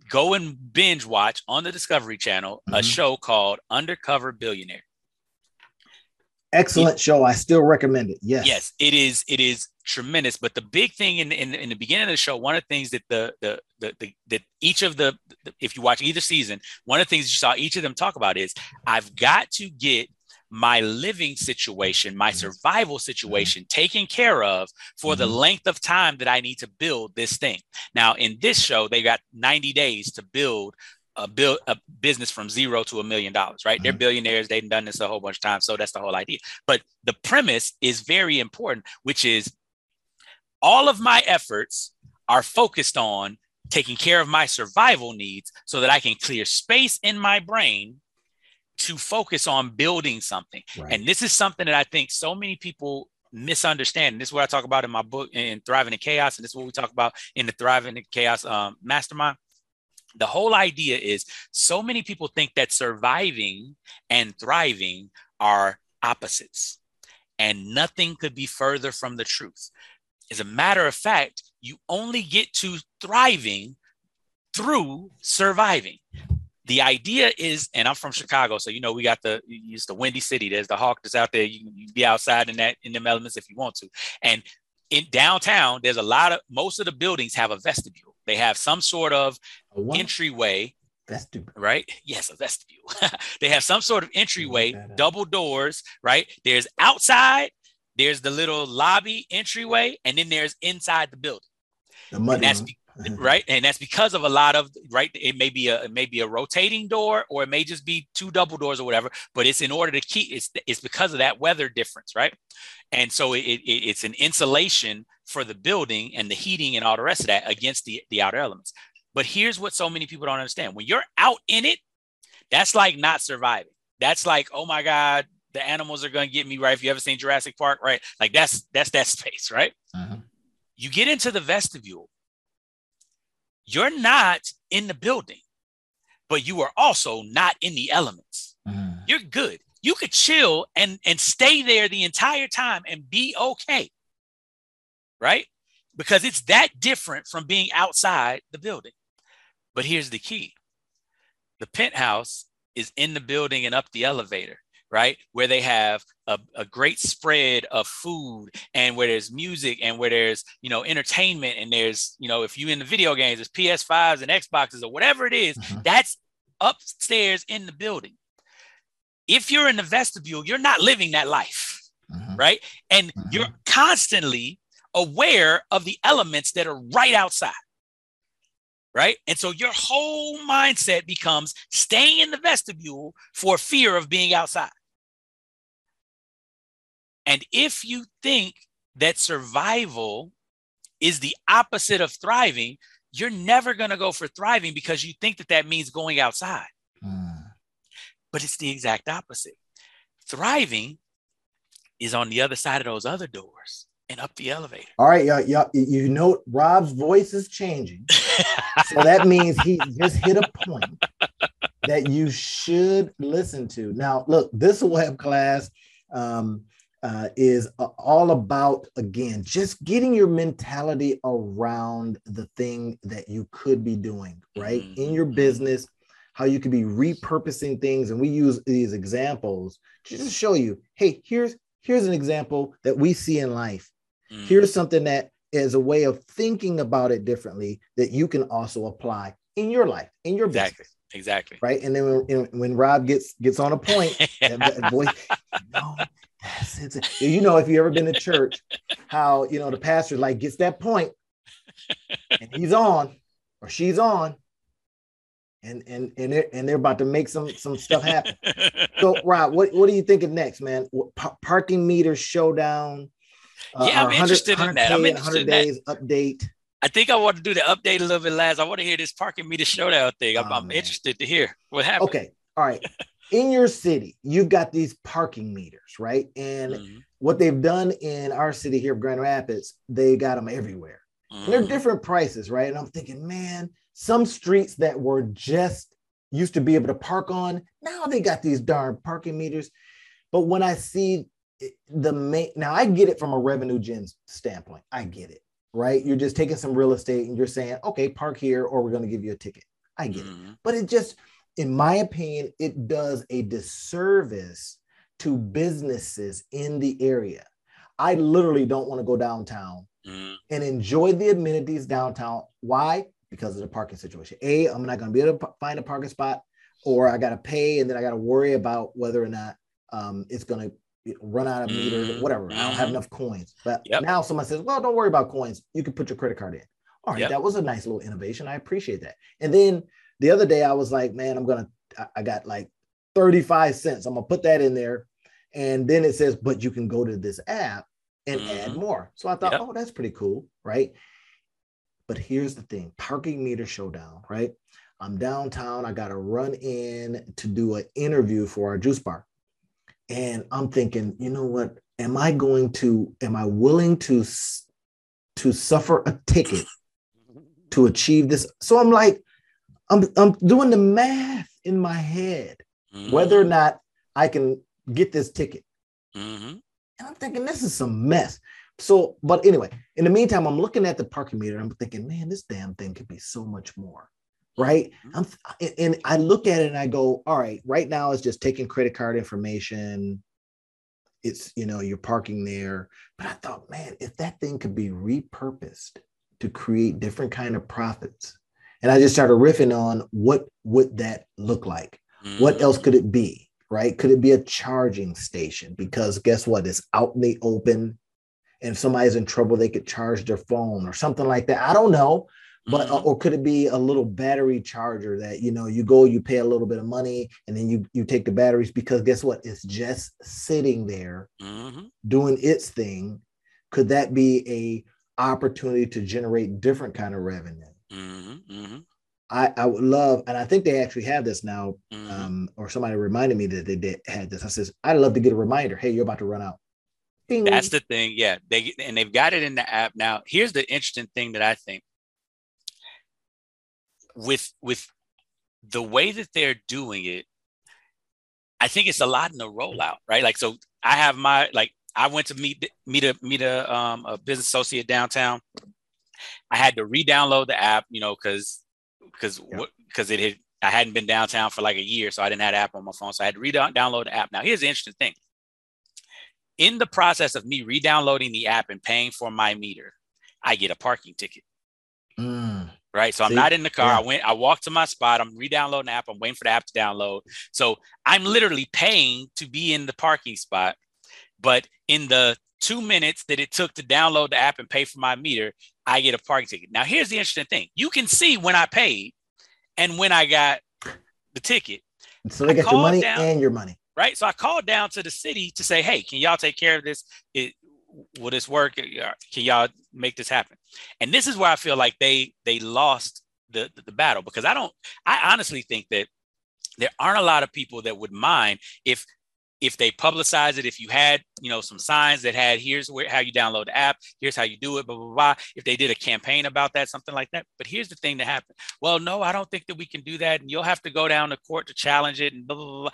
Speaker 2: go and binge watch on the Discovery Channel mm-hmm. a show called Undercover Billionaire.
Speaker 1: Excellent it, show. I still recommend it. Yes.
Speaker 2: Yes, it is. It is tremendous. But the big thing in, in, in the beginning of the show, one of the things that the the the, the that each of the, the if you watch either season, one of the things you saw each of them talk about is I've got to get my living situation, my mm-hmm. survival mm-hmm. situation taken care of for mm-hmm. the length of time that I need to build this thing. Now, in this show, they got 90 days to build a build a business from zero to a million dollars, right? Mm-hmm. They're billionaires. They've done this a whole bunch of times. So that's the whole idea. But the premise is very important, which is all of my efforts are focused on taking care of my survival needs so that I can clear space in my brain to focus on building something. Right. And this is something that I think so many people misunderstand. And this is what I talk about in my book in Thriving in Chaos. And this is what we talk about in the Thriving in Chaos um, Mastermind. The whole idea is so many people think that surviving and thriving are opposites. And nothing could be further from the truth. As a matter of fact, you only get to thriving through surviving the idea is, and I'm from Chicago, so you know we got the it's the windy city. There's the hawk that's out there. You can, be outside in that in them elements if you want to. And in downtown, there's a lot of most of the buildings have a vestibule. They have some sort of entryway.
Speaker 1: Vestibule.
Speaker 2: Right? Yes, a vestibule. (laughs) they have some sort of entryway, double doors, right? There's outside, there's the little lobby entryway, and then there's inside the building. The and that's, be- (laughs) right and that's because of a lot of right it may be a it may be a rotating door or it may just be two double doors or whatever but it's in order to keep it's it's because of that weather difference right and so it, it, it's an insulation for the building and the heating and all the rest of that against the the outer elements but here's what so many people don't understand when you're out in it that's like not surviving that's like oh my god the animals are going to get me right if you ever seen jurassic park right like that's that's that (laughs) space right uh-huh. you get into the vestibule you're not in the building, but you are also not in the elements. Mm. You're good. You could chill and and stay there the entire time and be okay. Right? Because it's that different from being outside the building. But here's the key. The penthouse is in the building and up the elevator right? Where they have a, a, great spread of food and where there's music and where there's, you know, entertainment and there's, you know, if you in the video games, there's PS5s and Xboxes or whatever it is, mm-hmm. that's upstairs in the building. If you're in the vestibule, you're not living that life, mm-hmm. right? And mm-hmm. you're constantly aware of the elements that are right outside right? And so your whole mindset becomes staying in the vestibule for fear of being outside. And if you think that survival is the opposite of thriving, you're never going to go for thriving because you think that that means going outside. Mm. But it's the exact opposite. Thriving is on the other side of those other doors and up the elevator.
Speaker 1: All right, y'all, y'all you know Rob's voice is changing. so that (laughs) means he just hit a point that you should listen to. Now, look, this web class um, uh, is uh, all about, again, just getting your mentality around the thing that you could be doing, right? Mm-hmm. In your business, how you could be repurposing things. And we use these examples to just show you, hey, here's here's an example that we see in life. Mm-hmm. Here's something that is a way of thinking about it differently that you can also apply in your life, in your
Speaker 2: exactly.
Speaker 1: business.
Speaker 2: Exactly.
Speaker 1: Right. And then when, when Rob gets gets on a point, (laughs) that voice, no, that's You know, if you ever been to church, how you know the pastor like gets that point, (laughs) and he's on or she's on, and and and they're, and they're about to make some some stuff happen. (laughs) So, Rob, what what are you thinking next, man? P- parking meter showdown.
Speaker 2: Uh, yeah, I'm interested in that. I'm interested in days
Speaker 1: that. update.
Speaker 2: I think I want to do the update a little bit last. I want to hear this parking meter showdown thing. I'm, oh, I'm interested to hear what happened.
Speaker 1: Okay. All right. in your city, you've got these parking meters, right? And mm-hmm. what they've done in our city here of Grand Rapids, they got them everywhere. Mm-hmm. they're different prices, right? And I'm thinking, man, some streets that were just used to be able to park on, now they got these darn parking meters. But when I see the main, now I get it from a revenue gen standpoint. I get it right? You're just taking some real estate and you're saying, okay, park here or we're going to give you a ticket. I get mm-hmm. it. But it just, in my opinion, it does a disservice to businesses in the area. I literally don't want to go downtown mm-hmm. and enjoy the amenities downtown. Why? Because of the parking situation. A, I'm not going to be able to find a parking spot, or I got to pay and then I got to worry about whether or not um, it's going to run out of meter, mm-hmm. whatever. I don't have mm-hmm. enough coins. But yep. now someone says, well, don't worry about coins. You can put your credit card in. All right, yep. that was a nice little innovation. I appreciate that. And then the other day I was like, man, I'm gonna, I got like 35 cents. I'm gonna put that in there. And then it says, but you can go to this app and mm-hmm. add more. So I thought, yep. oh, that's pretty cool, right? But here's the thing parking meter showdown, right? I'm downtown. I got to run in to do an interview for our juice bar. And I'm thinking, you know what? Am I going to, am I willing to, to suffer a ticket (laughs) to achieve this? So I'm like, I'm, I'm doing the math in my head, mm-hmm. whether or not I can get this ticket. Mm-hmm. And I'm thinking, this is some mess. So, but anyway, in the meantime, I'm looking at the parking meter. I'm thinking, man, this damn thing could be so much more right? Mm-hmm. I'm, and I look at it and I go, all right, right now it's just taking credit card information. It's, you know, you're parking there. But I thought, man, if that thing could be repurposed to create different kind of profits. And I just started riffing on what would that look like? Mm-hmm. What else could it be? Right? Could it be a charging station? Because guess what? It's out in the open. And if somebody's in trouble, they could charge their phone or something like that. I don't know but uh, mm-hmm. or could it be a little battery charger that you know you go you pay a little bit of money and then you you take the batteries because guess what it's just sitting there mm-hmm. doing its thing could that be a opportunity to generate different kind of revenue mm-hmm. mm-hmm. I, I would love, and I think they actually have this now, mm-hmm. um, or somebody reminded me that they did had this. I says, I'd love to get a reminder. Hey, you're about to run out.
Speaker 2: Bing. That's the thing, yeah. They and they've got it in the app now. Here's the interesting thing that I think with with the way that they're doing it, I think it's a lot in the rollout, right? Like, so I have my like I went to meet meet a meet a um a business associate downtown. I had to re-download the app, you know, because because because it had I hadn't been downtown for like a year, so I didn't have app on my phone. So I had to re-download the app. Now, here's the interesting thing. In the process of me re-downloading the app and paying for my meter, I get a parking ticket. Mm right? So I'm not in the car. Yeah. I went, I walked to my spot. I'm re-downloading the app. I'm waiting for the app to download. So I'm literally paying to be in the parking spot. But in the two minutes that it took to download the app and pay for my meter, I get a parking ticket. Now, here's the interesting thing: you can see when I paid and when I got the ticket.
Speaker 1: So they get your money down, and your money.
Speaker 2: Right. So I called down to the city to say, "Hey, can y'all take care of this? It, will this work? Can y'all make this happen? And this is where I feel like they they lost the, the, the battle because I don't I honestly think that there aren't a lot of people that would mind if if they publicize it, if you had, you know, some signs that had here's where how you download the app, here's how you do it, blah, blah, blah. If they did a campaign about that, something like that. But here's the thing that happened. Well, no, I don't think that we can do that. And you'll have to go down to court to challenge it and blah, blah, blah. blah.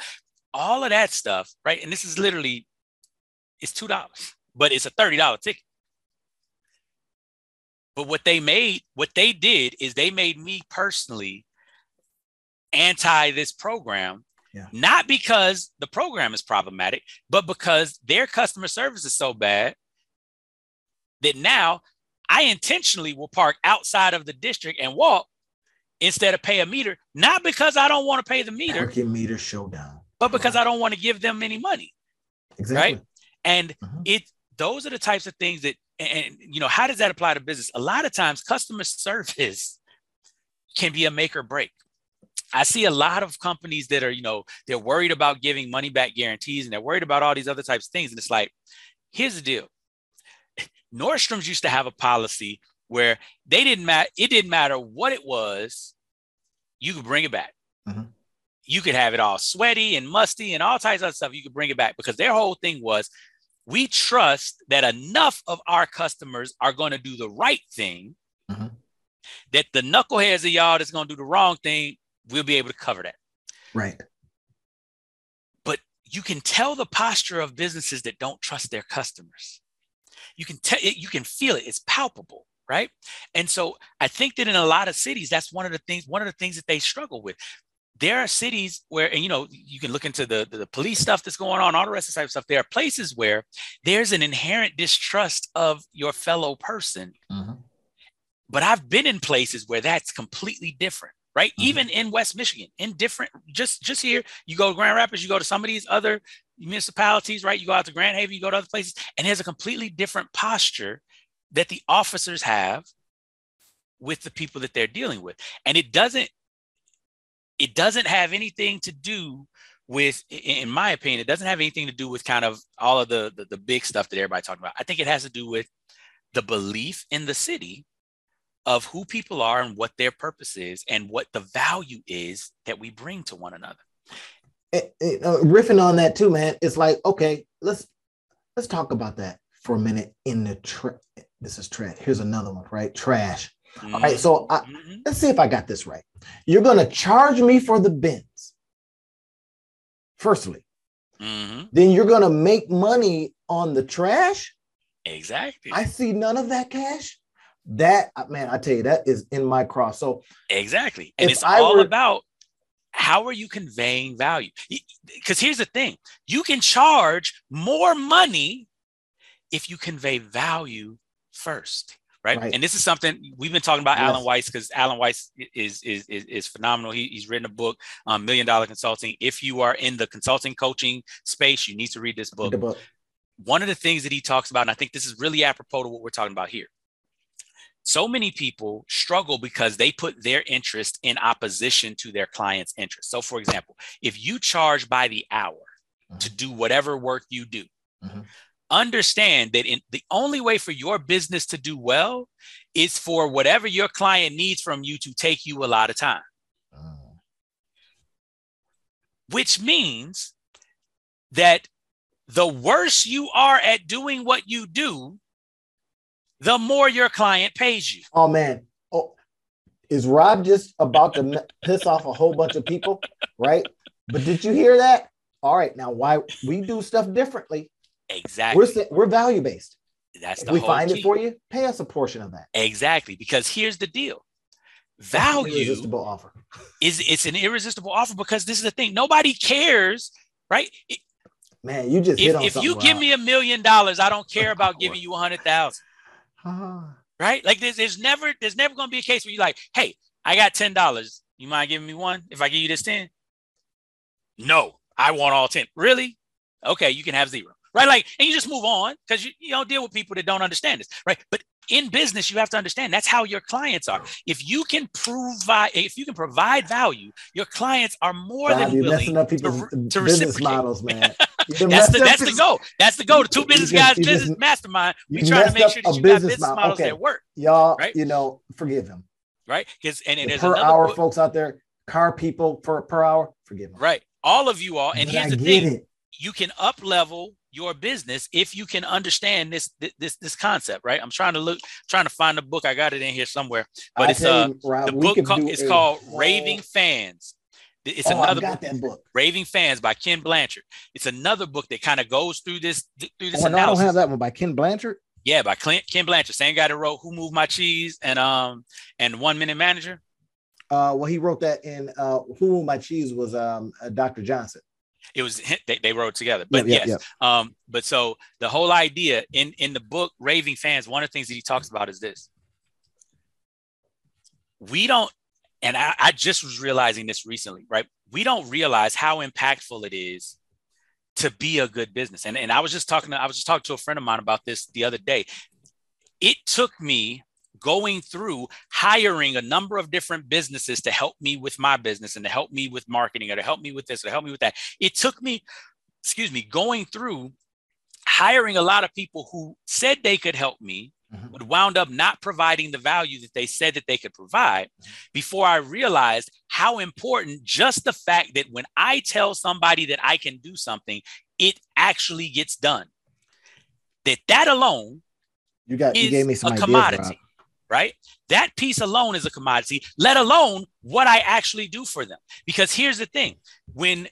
Speaker 2: All of that stuff, right? And this is literally it's two dollars, but it's a $30 ticket. But what they made, what they did is they made me personally anti this program. Yeah. Not because the program is problematic, but because their customer service is so bad that now I intentionally will park outside of the district and walk instead of pay a meter, not because I don't want to pay the meter.
Speaker 1: Parking meter showdown.
Speaker 2: But because I don't want to give them any money.
Speaker 1: Exactly.
Speaker 2: Right. And uh-huh. it those are the types of things that and you know how does that apply to business? A lot of times customer service can be a make or break. I see a lot of companies that are you know they're worried about giving money back guarantees and they're worried about all these other types of things. And it's like here's the deal. (laughs) Nordstrom's used to have a policy where they didn't matter it didn't matter what it was you could bring it back. Mm-hmm. you could have it all sweaty and musty and all types of stuff. You could bring it back because their whole thing was we trust that enough of our customers are going to do the right thing mm-hmm. that the knuckleheads of y'all that's going to do the wrong thing we'll be able to cover that.
Speaker 1: Right.
Speaker 2: But you can tell the posture of businesses that don't trust their customers. You can tell it you can feel it. It's palpable right? And so i think that in a lot of cities that's one of the things one of the things that they struggle with there are cities where, and you know, you can look into the, the police stuff that's going on, all the rest of the type of stuff. There are places where there's an inherent distrust of your fellow person. Mm-hmm. But I've been in places where that's completely different, right? Mm-hmm. Even in West Michigan, in different, just just here, you go to Grand Rapids, you go to some of these other municipalities, right? You go out to Grand Haven, you go to other places, and there's a completely different posture that the officers have with the people that they're dealing with. And it doesn't it doesn't have anything to do with in my opinion it doesn't have anything to do with kind of all of the, the, the big stuff that everybody talking about. I think it has to do with the belief in the city of who people are and what their purpose is and what the value is that we bring to one another.
Speaker 1: It, it, uh, riffing on that too man it's like okay let's let's talk about that for a minute in the tra- this is trash here's another one right? Trash Mm-hmm. All right. So I, mm-hmm. let's see if I got this right. You're going to charge me for the bins, firstly. Mm-hmm. Then you're going to make money on the trash.
Speaker 2: Exactly.
Speaker 1: I see none of that cash. That uh, man, I tell you, that is in my cross. So
Speaker 2: exactly, and it's I all were, about how are you conveying value? Because here's the thing: you can charge more money if you convey value first right? right? And this is something we've been talking about yes. Alan Weiss because Alan Weiss is, is is is phenomenal. He, he's written a book, um, Million Dollar Consulting. If you are in the consulting coaching space, you need to read this book. book. One of the things that he talks about, and I think this is really apropos to what we're talking about here. So many people struggle because they put their interest in opposition to their client's interest. So, for example, if you charge by the hour mm-hmm. to do whatever work you do, mm-hmm understand that in, the only way for your business to do well is for whatever your client needs from you to take you a lot of time. Oh. Which means that the worse you are at doing what you do, the more your client pays you.
Speaker 1: Oh man. Oh, is Rob just about to piss off a whole bunch of people? Right. But did you hear that? All right. Now, why we do stuff differently
Speaker 2: Exactly.
Speaker 1: We're we're value based.
Speaker 2: That's
Speaker 1: if we find key. it for you, pay us a portion of that.
Speaker 2: Exactly, because here's the deal: value
Speaker 1: irresistible offer
Speaker 2: is it's an irresistible offer because this is the thing. Nobody cares, right?
Speaker 1: Man, you just
Speaker 2: if, if you give me a million dollars, I don't care about giving you a hundred thousand. (laughs) Uh-huh. right? Like there's, there's never there's never going to be a case where you're like, hey, I got ten dollars. You mind giving me one if I give you this ten? No, I want all ten. Really? Okay, you can have zero right? Like, and you just move on because you, you don't deal with people that don't understand this, right? But in business, you have to understand that's how your clients are. If you can provide, if you can provide value, your clients are more
Speaker 1: God,
Speaker 2: than
Speaker 1: you're
Speaker 2: willing
Speaker 1: messing up people's
Speaker 2: to, to
Speaker 1: business
Speaker 2: reciprocate.
Speaker 1: models, man. (laughs)
Speaker 2: That's the that's the goal. That's the goal. The two business guys,
Speaker 1: just-
Speaker 2: business mastermind. We try to make sure that you got
Speaker 1: business
Speaker 2: business
Speaker 1: model.
Speaker 2: models
Speaker 1: Okay.
Speaker 2: that work,
Speaker 1: Y'all,
Speaker 2: Right?
Speaker 1: you know, forgive him.
Speaker 2: right? Because and, and
Speaker 1: per hour
Speaker 2: book-
Speaker 1: folks out there, car people per, per hour, forgive them.
Speaker 2: right? All of you all, and
Speaker 1: But
Speaker 2: here's
Speaker 1: I
Speaker 2: the thing:
Speaker 1: it.
Speaker 2: you can up level your business if you can understand this this this concept, right? I'm trying to look, trying to find the book. I got it in here somewhere, but
Speaker 1: I
Speaker 2: it's uh
Speaker 1: you, Rob,
Speaker 2: the book it's
Speaker 1: a
Speaker 2: called
Speaker 1: whole-
Speaker 2: Raving Fans. It's
Speaker 1: oh,
Speaker 2: another book,
Speaker 1: that book.
Speaker 2: Raving Fans by Ken Blanchard. It's another book that kind of goes through this through this
Speaker 1: Oh, no, I don't have that one by Ken Blanchard.
Speaker 2: Yeah, by Clint, Ken Blanchard, same guy that wrote "Who Moved My Cheese" and um and One Minute Manager.
Speaker 1: Uh, well, he wrote that in uh, Who Moved My Cheese was um, uh, Dr. Johnson.
Speaker 2: It was they, they wrote together, but
Speaker 1: yep,
Speaker 2: yes, um, but so the whole idea in in the book Raving Fans, one of the things that he talks about is this: we don't, and I, I just was realizing this recently, right? We don't realize how impactful it is to be a good business. And and I was just talking, to, I was just talking to a friend of mine about this the other day. It took me going through hiring a number of different businesses to help me with my business and to help me with marketing or to help me with this or to help me with that. It took me, excuse me, going through hiring a lot of people who said they could help me,
Speaker 1: Mhm.
Speaker 2: but wound up not providing the value that they said that they could provide before I realized how important just the fact that when I tell somebody that I can do something, it actually gets done. That that alone
Speaker 1: You got you gave me some
Speaker 2: a
Speaker 1: ideas,
Speaker 2: commodity,
Speaker 1: Rob.
Speaker 2: Right? That piece alone is a commodity, let alone what I actually do for them. Because here's the thing when,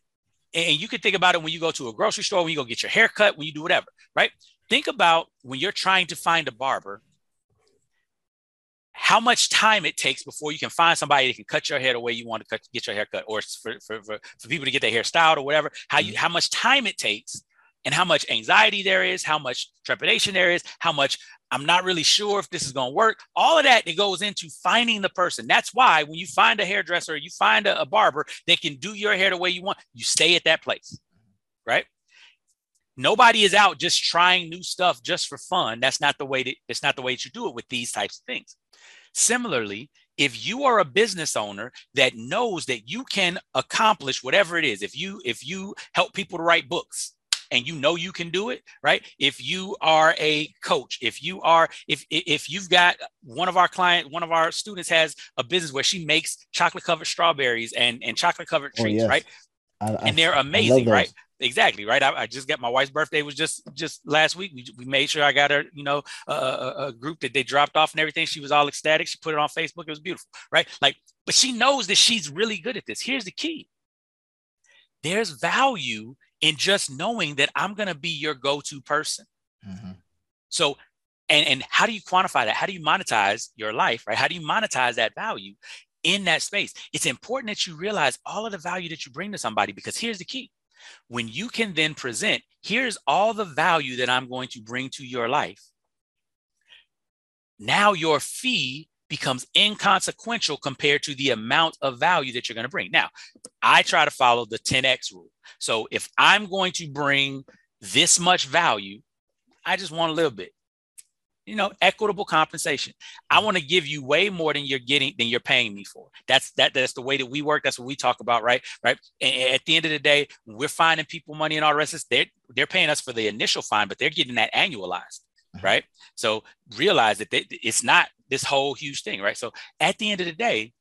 Speaker 2: and you can think about it when you go to a grocery store, when you go get your hair cut, when you do whatever, right? Think about when you're trying to find a barber, how much time it takes before you can find somebody that can cut your hair the way you want to cut, get your hair cut, or for, for, for, for people to get their hair styled or whatever, how you mm-hmm. how much time it takes and how much anxiety there is, how much trepidation there is, how much I'm not really sure if this is going to work. All of that that goes into finding the person. That's why when you find a hairdresser, you find a, a barber that can do your hair the way you want, you stay at that place, right? Nobody is out just trying new stuff just for fun. That's not the way that that's not the way that you do it with these types of things. Similarly, if you are a business owner that knows that you can accomplish whatever it is, if you if you help people to write books, and you know you can do it right? If you are a coach if you are if if you've got one of our client one of our students has a business where she makes chocolate covered strawberries and and chocolate covered
Speaker 1: Oh,
Speaker 2: treats
Speaker 1: yes.
Speaker 2: right?
Speaker 1: I- I-
Speaker 2: and they're amazing right? exactly right? I, I just got my wife's birthday was just just last week. We, we made sure i got her you know a, a, a group that they dropped off and everything. She was all ecstatic. She put it on facebook. It was beautiful right? Like but she knows that she's really good at this. Here's the key. There's value in just knowing that i'm going to be your go-to person.
Speaker 1: Mhm.
Speaker 2: so and and how do you quantify that? How do you monetize your life right? How do you monetize that value in that space? It's important that you realize all of the value that you bring to somebody because here's the key. When you can then present here's all the value that i'm going to bring to your life. Now your fee becomes inconsequential compared to the amount of value that you're going to bring. Now i try to follow the 10x rule. So if i'm going to bring this much value i just want a little bit you know equitable compensation. I want to give you way more than you're getting than you're paying me for. That's that that's the way that we work. That's what we talk about right? Right? And at the end of the day we're finding people money and all the rest of this they're they're paying us for the initial fine but they're getting that annualized mm-hmm. right? So realize that they, it's not this whole huge thing right so at the end of the day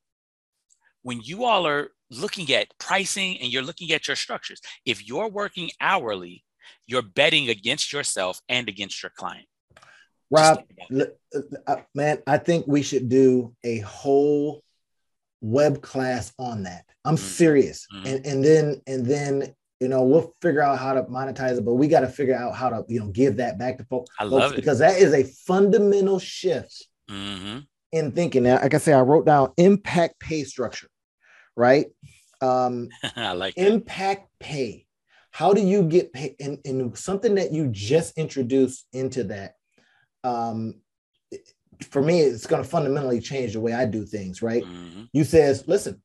Speaker 2: when you all are looking at pricing and you're looking at your structures if you're working hourly you're betting against yourself and against your client
Speaker 1: Rob,
Speaker 2: think about it.
Speaker 1: l- uh, uh, man, I think we should do a whole web class on that. I'm
Speaker 2: Mhm.
Speaker 1: serious.
Speaker 2: Mhm.
Speaker 1: And and then and then you know we'll figure out how to monetize it, but we got to figure out how to you know give that back to folks,
Speaker 2: I
Speaker 1: folks,
Speaker 2: it.
Speaker 1: because that is a fundamental shift
Speaker 2: Mhm.
Speaker 1: in thinking. Now, like I say, I wrote down impact pay structure, right? Um, (laughs)
Speaker 2: I like that.
Speaker 1: impact pay. How do you get paid? And, and something that you just introduced into that, um, for me, it's going to fundamentally change the way I do things, right?
Speaker 2: Mhm.
Speaker 1: You says, listen,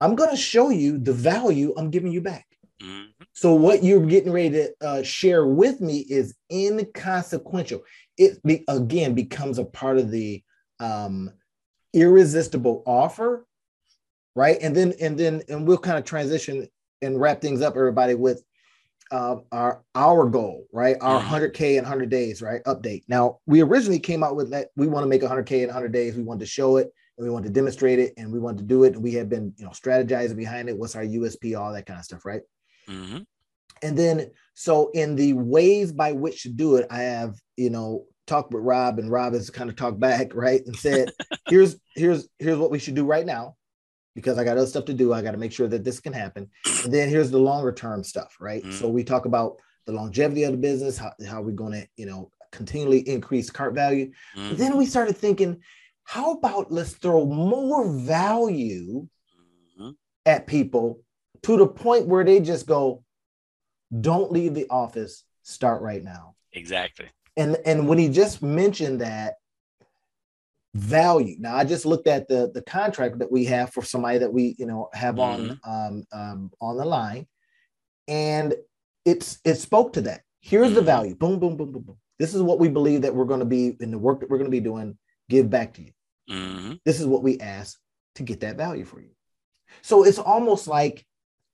Speaker 1: I'm going to show you the value I'm giving you back.
Speaker 2: Mhm.
Speaker 1: So what you're getting ready to uh, share with me is inconsequential. It be, again becomes a part of the um, irresistible offer, right? And then and then and we'll kind of transition and wrap things up, everybody, with uh, our our goal, right? Our mm-hmm. 100k in 100 days, right? Update. Now we originally came out with that we want to make 100k in 100 days. We wanted to show it and we wanted to demonstrate it and we wanted to do it. And we had been, you know, strategizing behind it. What's our USP? All that kind of stuff, right? Mm-hmm. And then, so in the ways by which to do it, I have, you know, talked with Rob, and Rob has kind of talked back, (laughs) right, and said, (laughs) "Here's here's here's what we should do right now." Because I got other stuff to do, I got to make sure that this can happen. And then here's the longer term stuff, right? Mm-hmm. So we talk about the longevity of the business, how, how we're going to, you know, continually increase cart value. Mm-hmm. then we started thinking, how about let's throw more value mm-hmm. at people to the point where they just go, don't leave the office, start right now.
Speaker 2: Exactly.
Speaker 1: And and when he just mentioned that value. Now I just looked at the the contract that we have for somebody that we, you know, have mm-hmm. on um, um on the line and it's it spoke to that. Here's mm-hmm. the value. Boom boom boom boom boom. This is what we believe that we're going to be in the work that we're going to be doing give back to you. Mm-hmm. This is what we ask to get that value for you. So it's almost like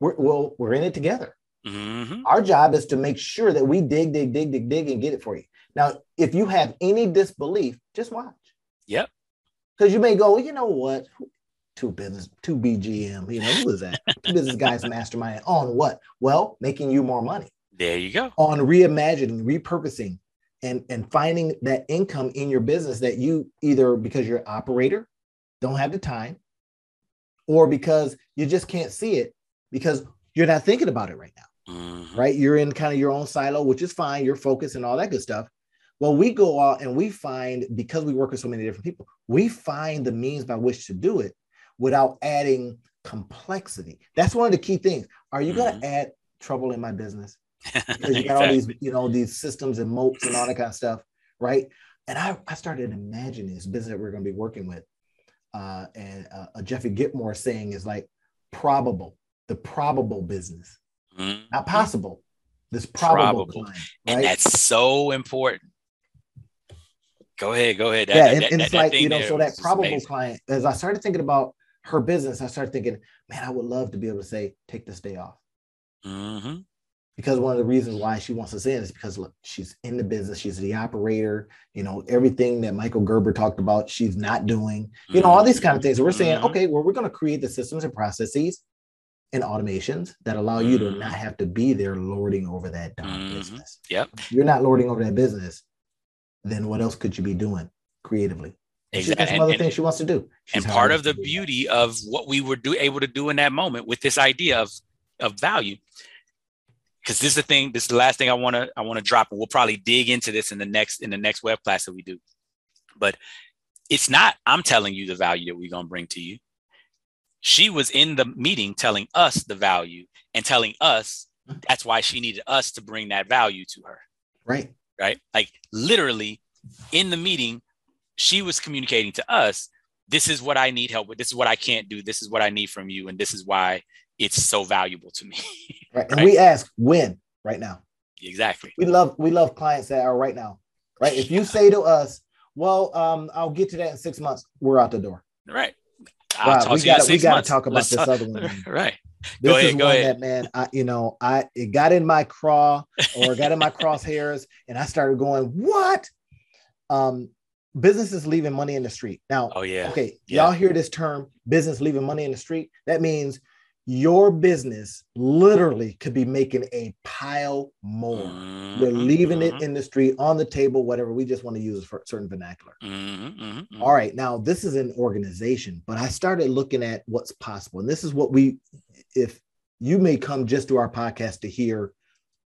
Speaker 1: we're well, we're in it together. Mm-hmm. Our job is to make sure that we dig, dig, dig, dig, dig, and get it for you. Now, if you have any disbelief, just watch.
Speaker 2: Yep.
Speaker 1: Because you may go, you know what? Two business, two BGM. You know who is that? (laughs) two business guys mastermind on what? Well, making you more money.
Speaker 2: There you go.
Speaker 1: On reimagining, repurposing, and and finding that income in your business that you either because you're an operator don't have the time or because you just can't see it because you're not thinking about it right now mm-hmm. right you're in kind of your own silo which is fine you're focused and all that good stuff well we go out and we find because we work with so many different people we find the means by which to do it without adding complexity that's one of the key things are you mm-hmm. going to add trouble in my business because you (laughs) got all these, you know, these systems and moats and all that kind of stuff, right? And I, I started imagining this business that we're going to be working with. Uh, and uh, Jeffrey Gitomer saying is like probable, the probable business, mm-hmm. not possible. This probable, probable. Client,
Speaker 2: right? and that's so important. Go ahead, go ahead.
Speaker 1: That, yeah, and, that, and it's that, like you know, so that probable amazing. client. As I started thinking about her business, I started thinking, man, I would love to be able to say, take this day off. Mm-hmm because one of the reasons why she wants us in is because look, she's in the business, she's the operator, you know, everything that Michael Gerber talked about, she's not doing, you know, all these kind of things. So we're saying, mm-hmm. okay, well, we're going to create the systems and processes and automations that allow you to not have to be there lording over that mm-hmm. business.
Speaker 2: Yep.
Speaker 1: If you're not lording over that business, then what else could you be doing creatively? Exactly. She's got some other and, things she wants to do.
Speaker 2: She's and part of the beauty that. of what we were do, able to do in that moment with this idea of of value because this is the thing this is the last thing i want to i want to drop and we'll probably dig into this in the next in the next web class that we do but it's not i'm telling you the value that we're going to bring to you she was in the meeting telling us the value and telling us that's why she needed us to bring that value to her
Speaker 1: right
Speaker 2: right like literally in the meeting she was communicating to us this is what i need help with this is what i can't do this is what i need from you and this is why it's so valuable to me. (laughs)
Speaker 1: right. And right? we ask when right now.
Speaker 2: Exactly.
Speaker 1: We love we love clients that are right now. Right. If you say to us, well, um, I'll get to that in six months, we're out the door.
Speaker 2: Right.
Speaker 1: Wow, we got we got to talk about Let's this talk. other one. (laughs)
Speaker 2: Right.
Speaker 1: This go ahead, is go one ahead. that man, I you know, I it got in my craw or got in my crosshairs, and I started going, what? Um, businesses leaving money in the street. Now,
Speaker 2: oh yeah,
Speaker 1: okay,
Speaker 2: yeah.
Speaker 1: y'all hear this term, business leaving money in the street. That means your business literally could be making a pile more. Mm-hmm, You're leaving mm-hmm. it in the street, on the table, whatever. We just want to use for certain vernacular. Mm-hmm, mm-hmm, All right. Now, this is an organization, but I started looking at what's possible. And this is what we, if you may come just to our podcast to hear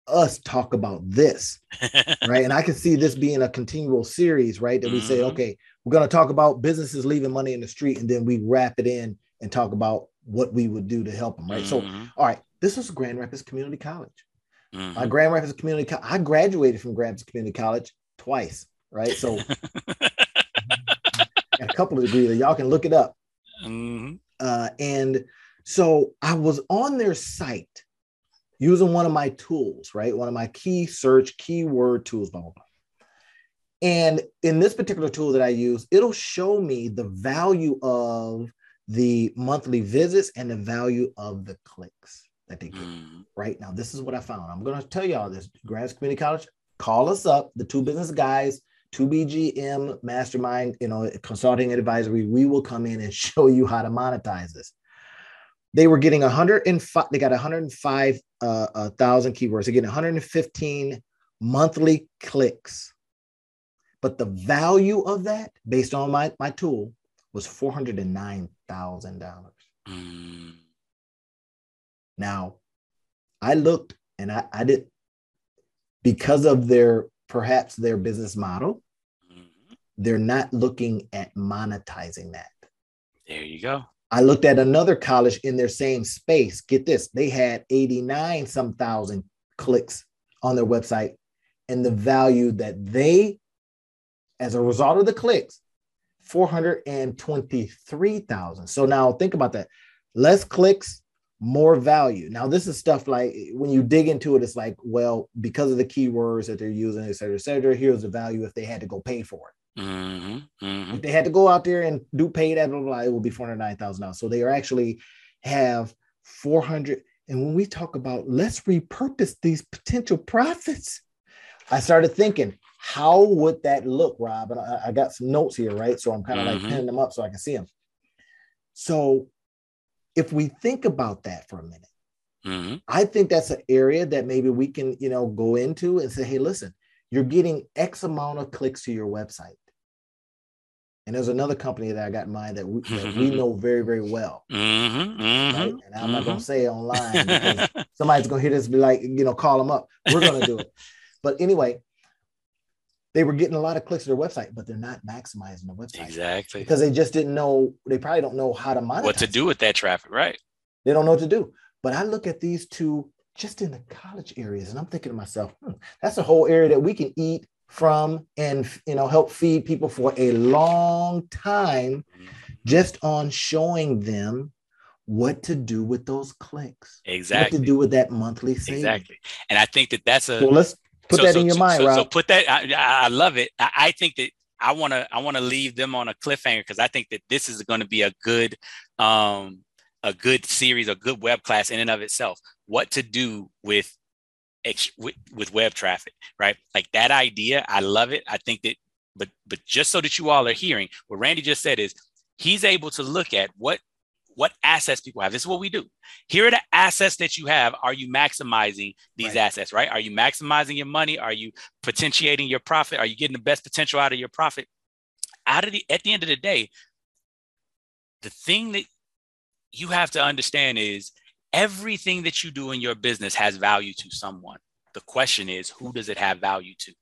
Speaker 1: us talk about this, (laughs) right? And I can see this being a continual series, right? That we say, mm-hmm. okay, we're going to talk about businesses leaving money in the street, and then we wrap it in and talk about what we would do to help them, right? Mm-hmm. So, all right, this is Grand Rapids Community College. Mm-hmm. My Grand Rapids Community, Co- I graduated from Grand Rapids Community College twice, right? So, (laughs) a couple of degrees. Y'all can look it up. Mm-hmm. Uh, and so I was on their site using one of my tools, right? One of my key search keyword tools, blah, blah, blah. And in this particular tool that I use, it'll show me the value of the monthly visits and the value of the clicks that they get. Mm. Right now, this is what I found. I'm going to tell y'all this. Grants Community College, call us up, the two business guys, 2BGM Mastermind, you know, consulting advisory. We will come in and (laughs) show you how to monetize this. They were getting 105, they got 105 uh, thousand keywords. They're getting 115 monthly clicks. But the value of that, based on my, my tool, was $409,000. Mm. Now, I looked and I, I did because of their perhaps their business model, mm-hmm. they're not looking at monetizing that.
Speaker 2: There you go.
Speaker 1: I looked at another college in their same space. Get this, they had 89 some thousand clicks on their website, and the value that they, as a result of the clicks, 423,000. So now think about that. Less clicks, more value. Now, this is stuff like when you dig into it, it's like, well, because of the keywords that they're using, et cetera, et cetera, here's the value if they had to go pay for it. Mm-hmm, mm-hmm. If they had to go out there and do paid ad, blah, blah, blah, it will be $409,000. So they are actually have 400. And when we talk about let's repurpose these potential profits, I started thinking, how would that look, Rob? And I, I got some notes here, right? So I'm kind of mm-hmm. like pinning them up so I can see them. So if we think about that for a minute, mm-hmm. I think that's an area that maybe we can, you know, go into and say, hey, listen, you're getting X amount of clicks to your website. And there's another company that I got in mind that we, that we (laughs) know very, very well. Mm-hmm, mm-hmm, right? And I'm mm-hmm. not going to say it online because (laughs) somebody's going to hear this be like, you know, call them up. We're going to do it. (laughs) But anyway, they were getting a lot of clicks to their website, but they're not maximizing the website.
Speaker 2: Exactly.
Speaker 1: Because they just didn't know, they probably don't know how to monetize.
Speaker 2: What to do with that traffic, right?
Speaker 1: They don't know what to do. But I look at these two just in the college areas and I'm thinking to myself, hmm, that's a whole area that we can eat from and you know help feed people for a long time mm-hmm. just on showing them what to do with those clicks
Speaker 2: exactly
Speaker 1: what to do with that monthly
Speaker 2: exactly and i think that that's a
Speaker 1: so let's Put so, that so, in your mind, so, Rob. So
Speaker 2: put that. I, I love it. I, I think that I want to I want to leave them on a cliffhanger because I think that this is going to be a good um a good series, a good web class in and of itself. What to do with with, with web traffic, right? Like that idea, I love it. I think that, but but just so that you all are hearing what Randy just said is he's able to look at what what assets people have. This is what we do. Here are the assets that you have. Are you maximizing these right. assets, right? Are you maximizing your money? Are you potentiating your profit? Are you getting the best potential out of your profit? Out of the at the end of the day, the thing that you have to understand is everything that you do in your business has value to someone. The question is, who does it have value to?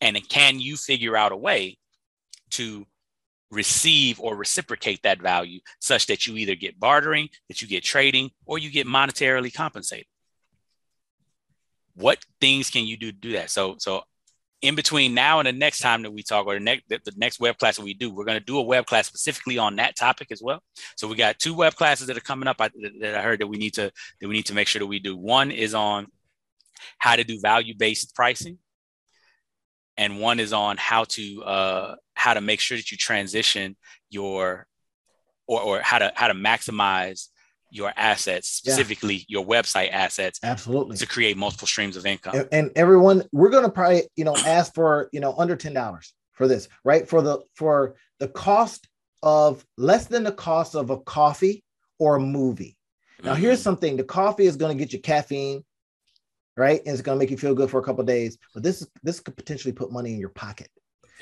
Speaker 2: And can you figure out a way to receive or reciprocate that value such that you either get bartering, that you get trading, or you get monetarily compensated. What things can you do to do that? So, so in between now and the next time that we talk, or the next the, the next web class that we do, we're going to do a web class specifically on that topic as well. So we got two web classes that are coming up I, that I heard that we need to that we need to make sure that we do. One is on how to do value based pricing, and one is on how to uh, how to make sure that you transition your or, or how to how to maximize your assets specifically yeah. your website assets
Speaker 1: absolutely
Speaker 2: to create multiple streams of income
Speaker 1: and, and everyone we're going to probably you know ask for you know under ten dollars for this right for the for the cost of less than the cost of a coffee or a movie now mm-hmm. here's something the coffee is going to get you caffeine right? And it's gonna make you feel good for a couple days. But this this could potentially put money in your pocket.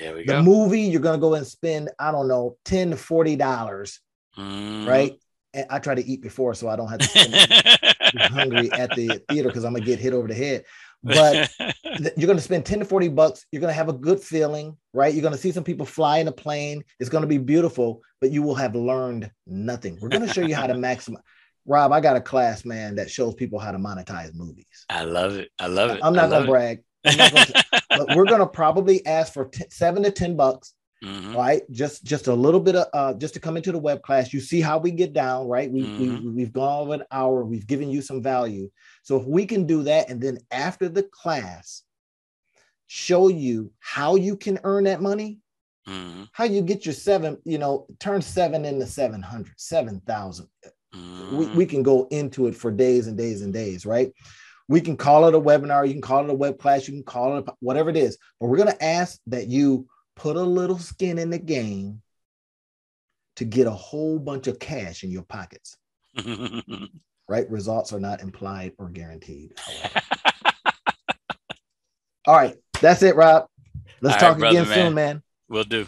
Speaker 2: There we
Speaker 1: the
Speaker 2: go.
Speaker 1: movie, you're gonna go and spend, I don't know, 10 to 40 dollars, mm. right? And I try to eat before so I don't have to spend (laughs) hungry at the theater because I'm gonna get hit over the head. But (laughs) you're gonna spend 10 to 40 bucks, you're gonna have a good feeling, right? You're gonna see some people fly in a plane, it's gonna be beautiful, but you will have learned nothing. We're gonna show you how to (laughs) maximize Rob, I got a class, man, that shows people how to monetize movies.
Speaker 2: I love it. I love it.
Speaker 1: I'm not
Speaker 2: gonna
Speaker 1: it. brag, (laughs) but we're gonna probably ask for t- seven to ten bucks, mm-hmm. right? Just just a little bit of uh, just to come into the web class. You see how we get down, right? We, mm-hmm. we we've gone over an hour. We've given you some value. So if we can do that, and then after the class, show you how you can earn that money,
Speaker 2: Mhm.
Speaker 1: how you get your seven, you know, turn seven into 700, 7,000. We, we can go into it for days and days and days, right? We can call it a webinar, you can call it a web class, you can call it a- whatever it is, but we're going to ask that you put a little skin in the game to get a whole bunch of cash in your pockets, (laughs) right? Results are not implied or guaranteed. All right, that's it, Rob. Let's
Speaker 2: All right,
Speaker 1: talk
Speaker 2: brother,
Speaker 1: again soon, man.
Speaker 2: We'll do.